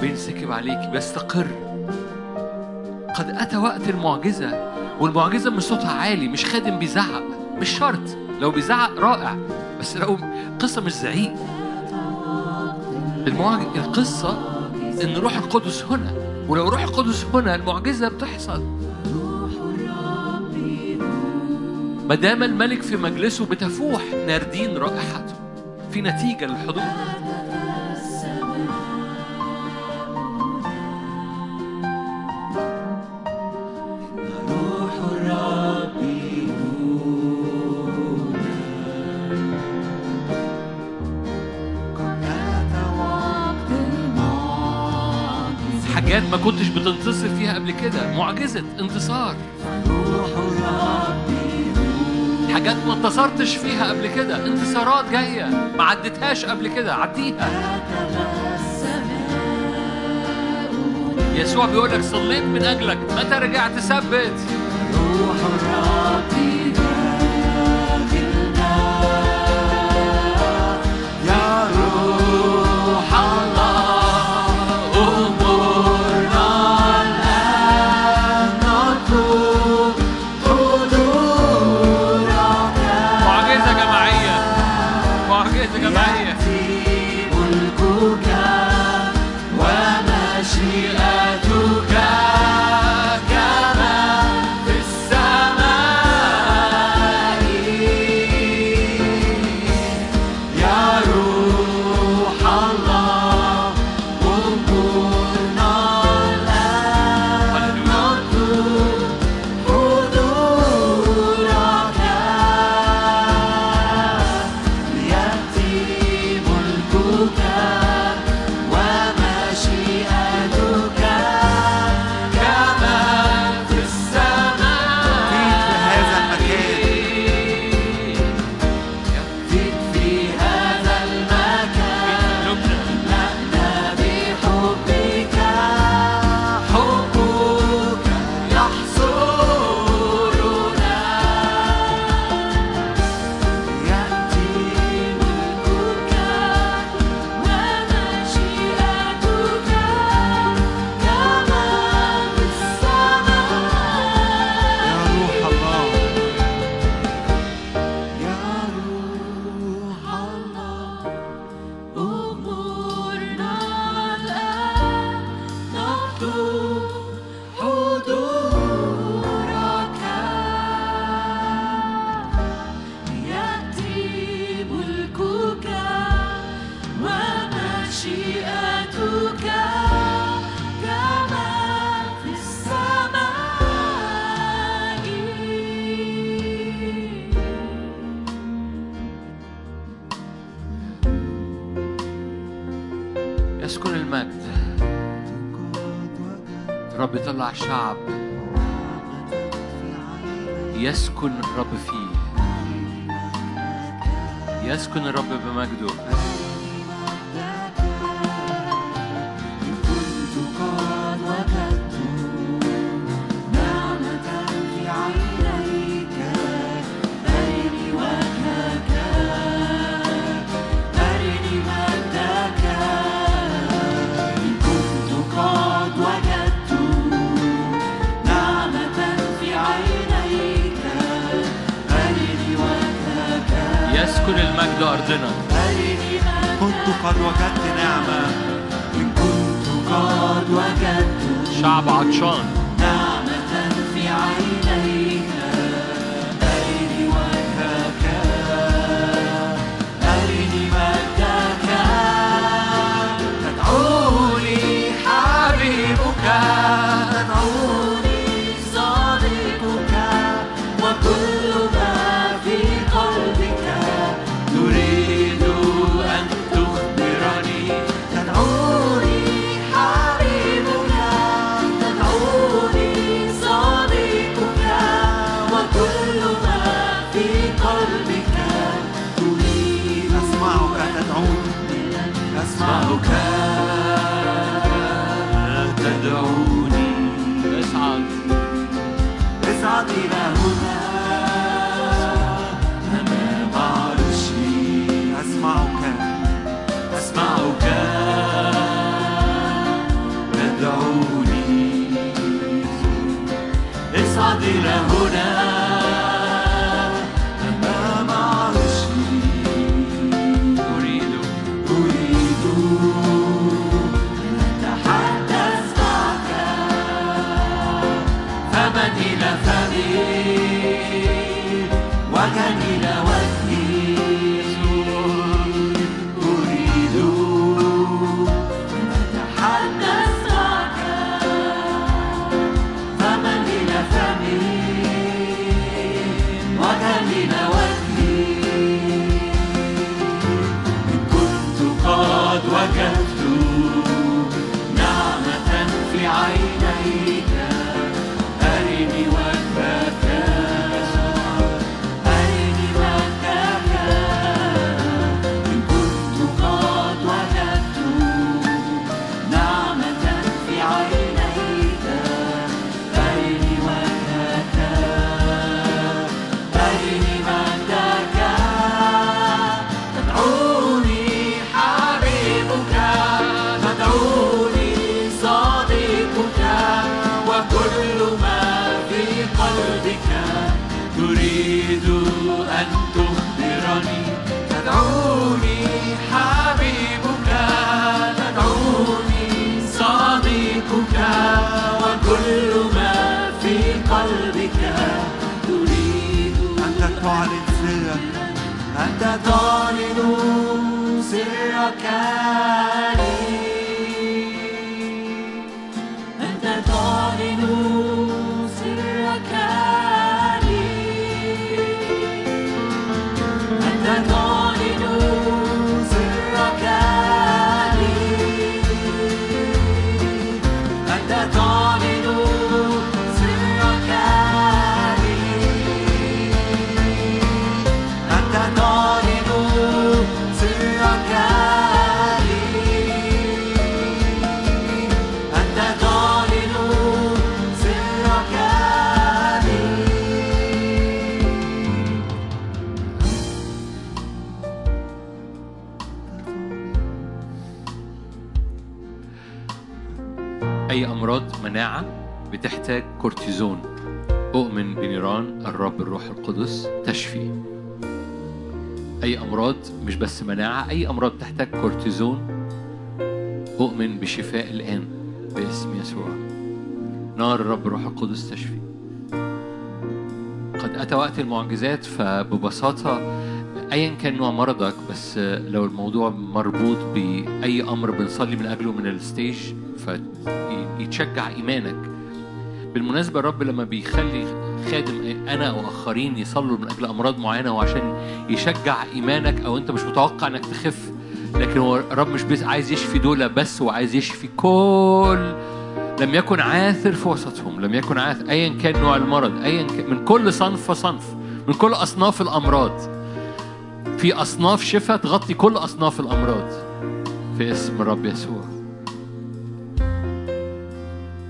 بينسكب عليك بيستقر. قد أتى وقت المعجزة والمعجزة مش صوتها عالي مش خادم بيزعق. مش شرط. لو بيزعق رائع بس لو قصة مش زعيق. المعج... القصة إن روح القدس هنا. ولو روح القدس هنا المعجزة بتحصل. ما دام الملك في مجلسه بتفوح ناردين رائحته. في نتيجة للحضور. ما كنتش بتنتصر فيها قبل كده. معجزة انتصار. حاجات ما انتصرتش فيها قبل كده. انتصارات جاية. ما عدتهاش قبل كده. عديها. يسوع بيقول لك صليت من أجلك. متى رجعت ثبت؟ روح الرب شعب يسكن الرب فيه. يسكن الرب بمجده. أنت كورتيزون. أؤمن بنيران الرب الروح القدس تشفي. أي أمراض مش بس مناعة أي أمراض تحتاج كورتيزون أؤمن بشفاء الآن باسم يسوع. نار الرب الروح القدس تشفي. قد أتى وقت المعجزات فببساطة أيا كان نوع مرضك بس لو الموضوع مربوط بأي أمر بنصلي من أجله من ال stage فيتشجع إيمانك. بالمناسبة الرب لما بيخلي خادم أنا أو آخرين يصلوا من أجل أمراض معينة وعشان يشجع إيمانك أو أنت مش متوقع إنك تخف لكن هو الرب مش بس عايز يشفي دول بس وعايز يشفي كل. لم يكن عاثر في وسطهم لم يكن عاثر أيا كان نوع المرض أيا كان من كل صنف وصنف من كل أصناف الأمراض. في أصناف شفاء تغطي كل أصناف الأمراض. في اسم الرب يسوع.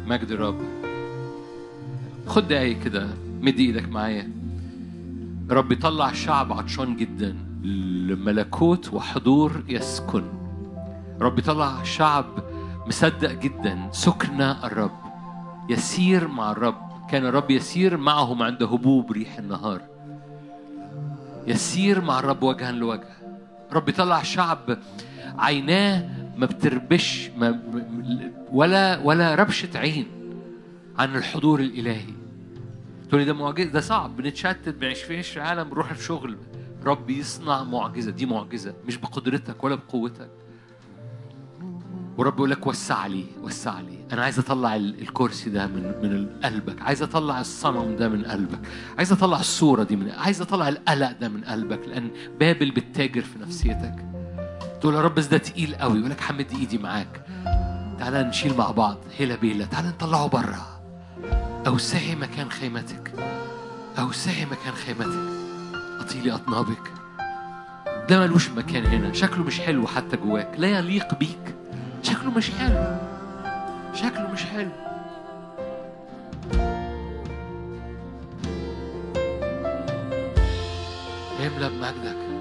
مجد الرب. خد دقايق كده مد إيدك معايا. رب يطلع شعب عطشان جدا. لملكوت وحضور يسكن. رب يطلع شعب مصدق جدا. سكن الرب. يسير مع الرب. كان الرب يسير معهم عند هبوب ريح النهار. يسير مع الرب وجها لوجه. رب يطلع شعب عيناه ما بتربش ما ولا ولا ربشة عين. عن الحضور الإلهي. تقول لي ده معجزة ده صعب. بنتشتت بنعيش في عالم بنروح في شغل رب يصنع معجزة دي معجزة مش بقدرتك ولا بقوتك. ورب يقول لك وسع لي وسع لي. أنا عايز أطلع ال- الكرسي ده من من قلبك. عايز أطلع الصنم ده من قلبك. عايز أطلع الصورة دي من عايز أطلع القلق ده من قلبك. لأن بابل بتتاجر في نفسيتك. تقول يا رب ده تقيل قوي. يقول لك حمد إيدي معاك. تعالى نشيل مع بعض. هيلا بيلا تعالى نطلعه بره اوسعي مكان خيمتك. اوسعي مكان خيمتك. أطيلي أطنابك. ده ملوش مكان هنا. شكله مش حلو حتى جواك. لا يليق بيك. شكله مش حلو. شكله مش حلو. املى بمجدك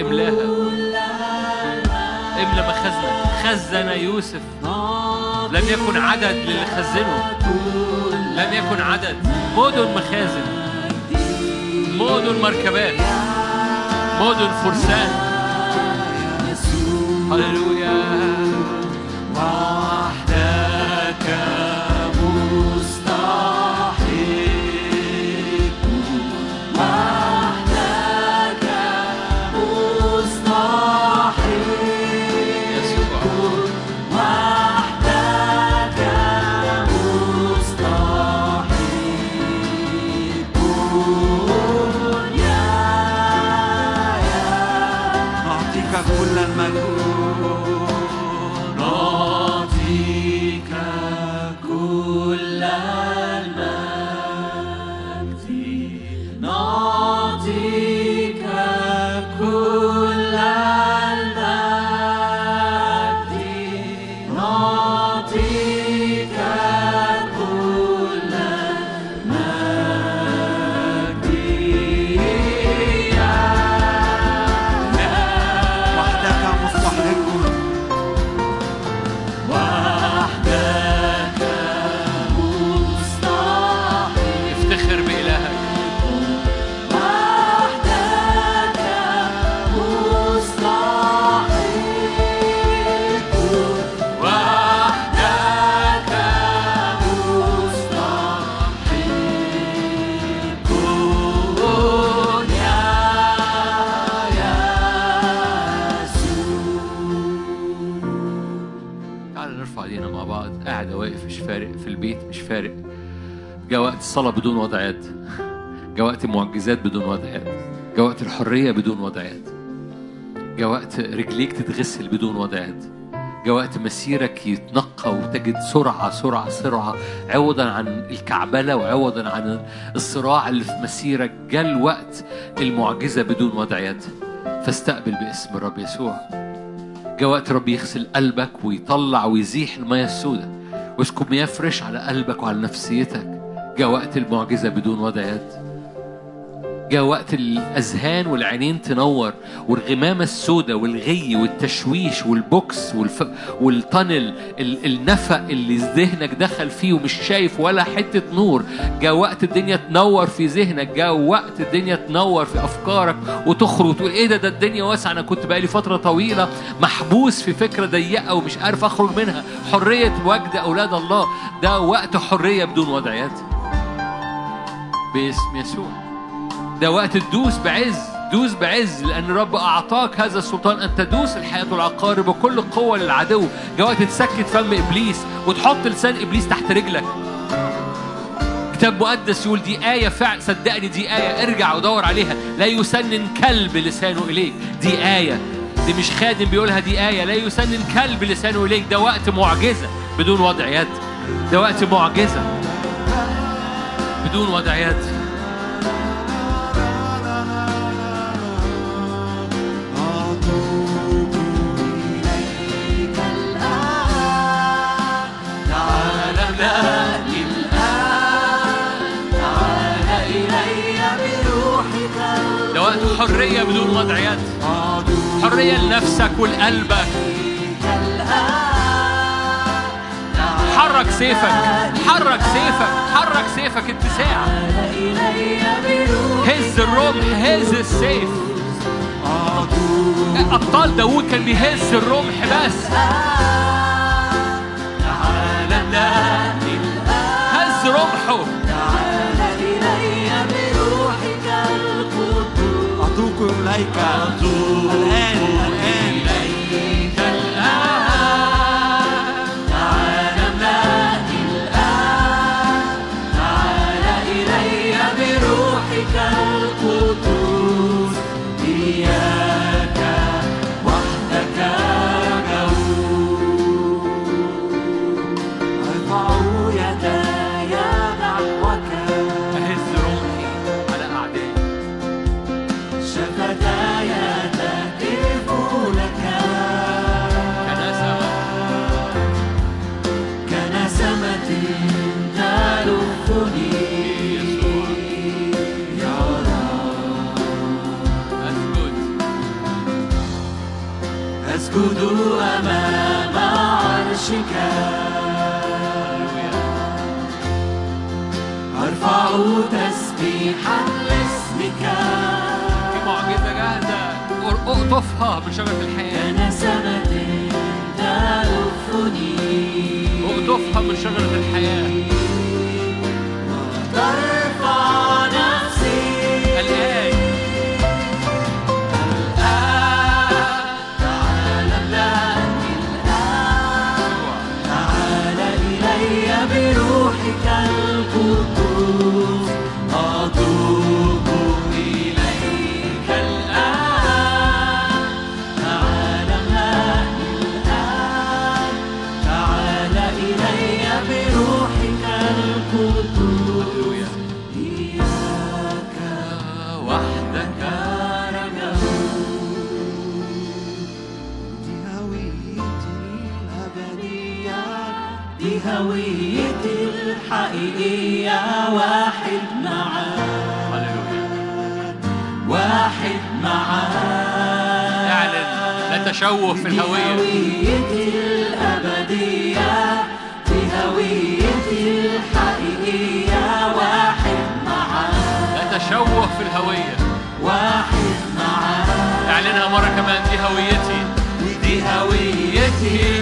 املاها املى مخزنك خزن. يوسف. لم يكن عدد للي خزنه لم يكن عدد. مدن مخازن. مدن مركبات. مدن فرسان. هللويا. وقت المعجزات بدون وضع يد جاء وقت الحرية بدون وضع يد جاء وقت رجليك تتغسل بدون وضع يد جاء وقت مسيرك يتنقى وتجد سرعة سرعة سرعة عوضا عن الكعبلة وعوضا عن الصراع اللي في مسيرك. جاء الوقت المعجزة بدون وضع يد فاستقبل باسم الرب يسوع. جاء وقت رب يغسل قلبك ويطلع ويزيح المياه السوداء. ويسكب مياه فريش على قلبك وعلى نفسيتك. جاء وقت المعجزة بدون وضع يد جاء وقت الأذهان والعينين تنور والغمامة السوداء والغي والتشويش والبوكس والف... والتنل ال... النفق اللي ذهنك دخل فيه ومش شايف ولا حتة نور. جاء وقت الدنيا تنور في ذهنك جاء وقت الدنيا تنور في أفكارك وتخرج وتقول إيه ده ده الدنيا واسعة أنا كنت بقالي فترة طويلة محبوس في فكرة ضيقة ومش عارف أخرج منها. حرية وجد أولاد الله ده وقت حرية بدون وضعيات. باسم يسوع. ده وقت تدوس بعز دوس بعز لأن الرب أعطاك هذا السلطان أن تدوس الحياة والعقارب بكل قوة للعدو. جاء وقت تسكت فم إبليس وتحط لسان إبليس تحت رجلك. كتاب مقدس يقول دي آية فعل صدقني دي آية ارجع ودور عليها. لا يسنن كلب لسانه إليك. دي آية. دي مش خادم بيقولها دي آية. لا يسنن كلب لسانه إليك. ده وقت معجزة بدون وضع يد. ده وقت معجزة بدون وضع يد. حرية بدون وضع يد أتوب حرية لنفسك ولقلبك. حرك سيفك. حرك سيفك. حرك سيفك اتساع. هز الرمح هز السيف. أبطال داوود كان بيهز الرمح بس. هز رمحه. إليك الآن شجرة الحياة. كنسمة تلفني اقطفها من شجرة الحياة. تشوه في الهوية. هويتي الأبدية دي هويتي الحقيقية واحد معاك. لا تشوه في الهوية. واحد معاك. أعلنها مرة كمان دي هويتي دي هويتي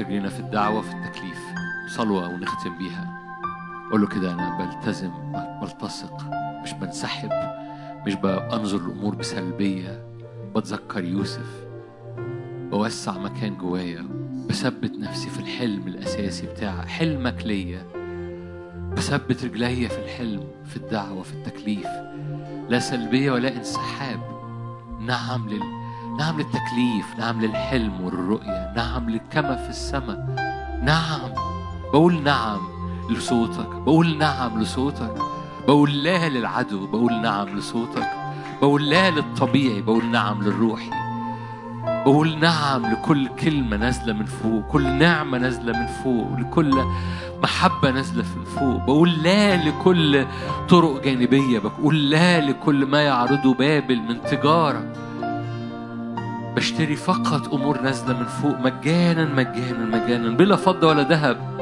رجلينا في الدعوة في التكليف. صلوة ونختم بيها. قول له كده أنا بلتزم بلتصق مش بنسحب مش بنظر الأمور بسلبية. بتذكر يوسف. بوسع مكان جوايا. بثبت نفسي في الحلم الأساسي بتاع حلمك ليا. بثبت رجليا في الحلم في الدعوة في التكليف. لا سلبية ولا انسحاب. نعم لل... نعم للتكليف نعم للحلم والرؤية نعم للكما في السماء نعم بقول نعم لصوتك بقول نعم لصوتك. بقول لا للعدو بقول نعم لصوتك. بقول لا للطبيعي بقول نعم للروحي. بقول نعم لكل كلمة نازلة من فوق كل نعمة نازلة من فوق لكل محبة نازلة من فوق. بقول لا لكل طرق جانبية بقول لا لكل ما يعرضه بابل من تجارة. بشتري فقط أمور نازلة من فوق مجانا مجانا مجانا بلا فضة ولا ذهب.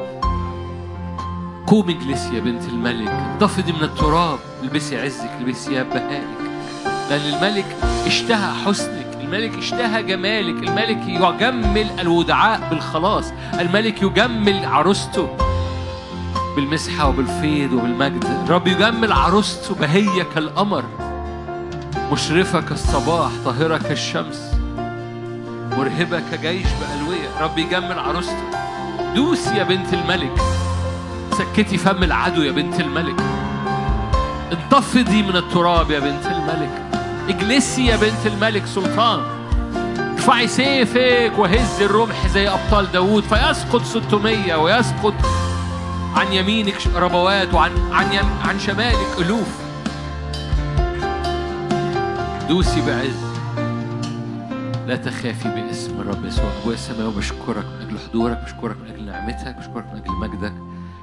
قومي اجلسي يا بنت الملك انتفضي من التراب البسي عزك البسي ثياب بهائك. لأن الملك اشتهى حسنك الملك اشتهى جمالك الملك يجمل الودعاء بالخلاص الملك يجمل عروسته بالمسحة وبالفيض وبالمجد. الرب يجمل عروسته بهية كالقمر مشرفة كالصباح طاهرة كالشمس. مرهبة كجيش بألوية. رب يجمل عروسته. دوسي يا بنت الملك. سكتي فم العدو يا بنت الملك. انتفضي من التراب يا بنت الملك. اجلسي يا بنت الملك سلطان. ارفعي سيفك وهز الرمح زي أبطال داوود. فيسقط 600 ويسقط عن يمينك ربوات وعن عن يم عن شمالك ألوف. دوسي بعز. لا تخافي باسم الرب يسوع. ابويا السماوي بشكرك من أجل حضورك بشكرك من أجل نعمتك بشكرك من أجل مجدك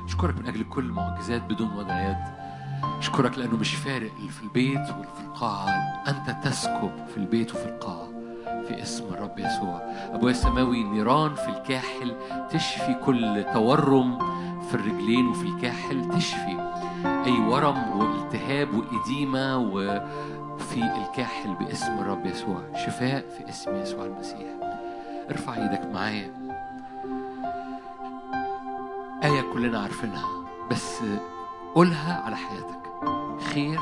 بشكرك من أجل كل معجزات بدون وضع يد. اشكرك لأنه مش فارق اللي في البيت واللي في القاعة. أنت تسكب في البيت وفي القاعة في اسم الرب يسوع. أبويا السماوي نيران في الكاحل تشفي كل تورم في الرجلين وفي الكاحل تشفي أي ورم والتهاب وإديمة وفي الكاحل باسم الرب يسوع شفاء في اسم يسوع المسيح. ارفع إيدك معايا. آية كلنا عارفينها بس قولها على حياتك. خير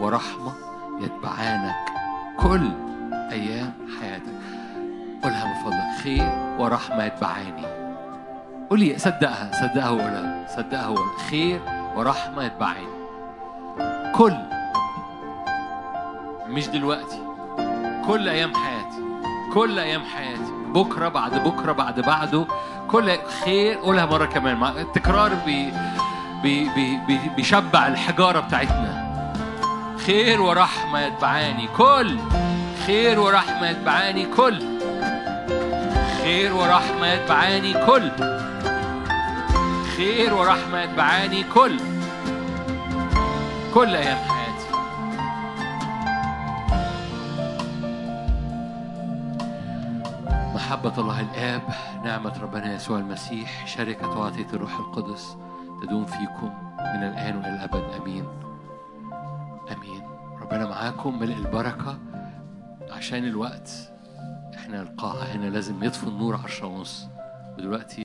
ورحمة يتبعانك كل أيام حياتك. قولها من فضلك. خير ورحمة يتبعاني. قولي صدقها صدقها وقولها صدقها وقولها. خير ورحمة يتبعاني كل مش دلوقتي. كل أيام حياتي كل أيام حياتي. بكرة بعد بكرة بعد بعده. كل خير قولها مرة كمان. التكرار بي بي بي بي بيشبع الحجارة بتاعتنا. خير ورحمة يتبعاني كل. خير ورحمة يتبعاني كل. خير ورحمة يتبعاني كل. خير ورحمة يتبعاني كل. كل أيام حياتي. محبة الله الآب نعمة ربنا يسوع المسيح شركة وعطية الروح القدس تدوم فيكم من الآن وإلى الأبد. أمين. أمين. ربنا معاكم ملء البركة. عشان الوقت إحنا القاعة هنا لازم يطفي النور عشرة ونص. ودلوقتي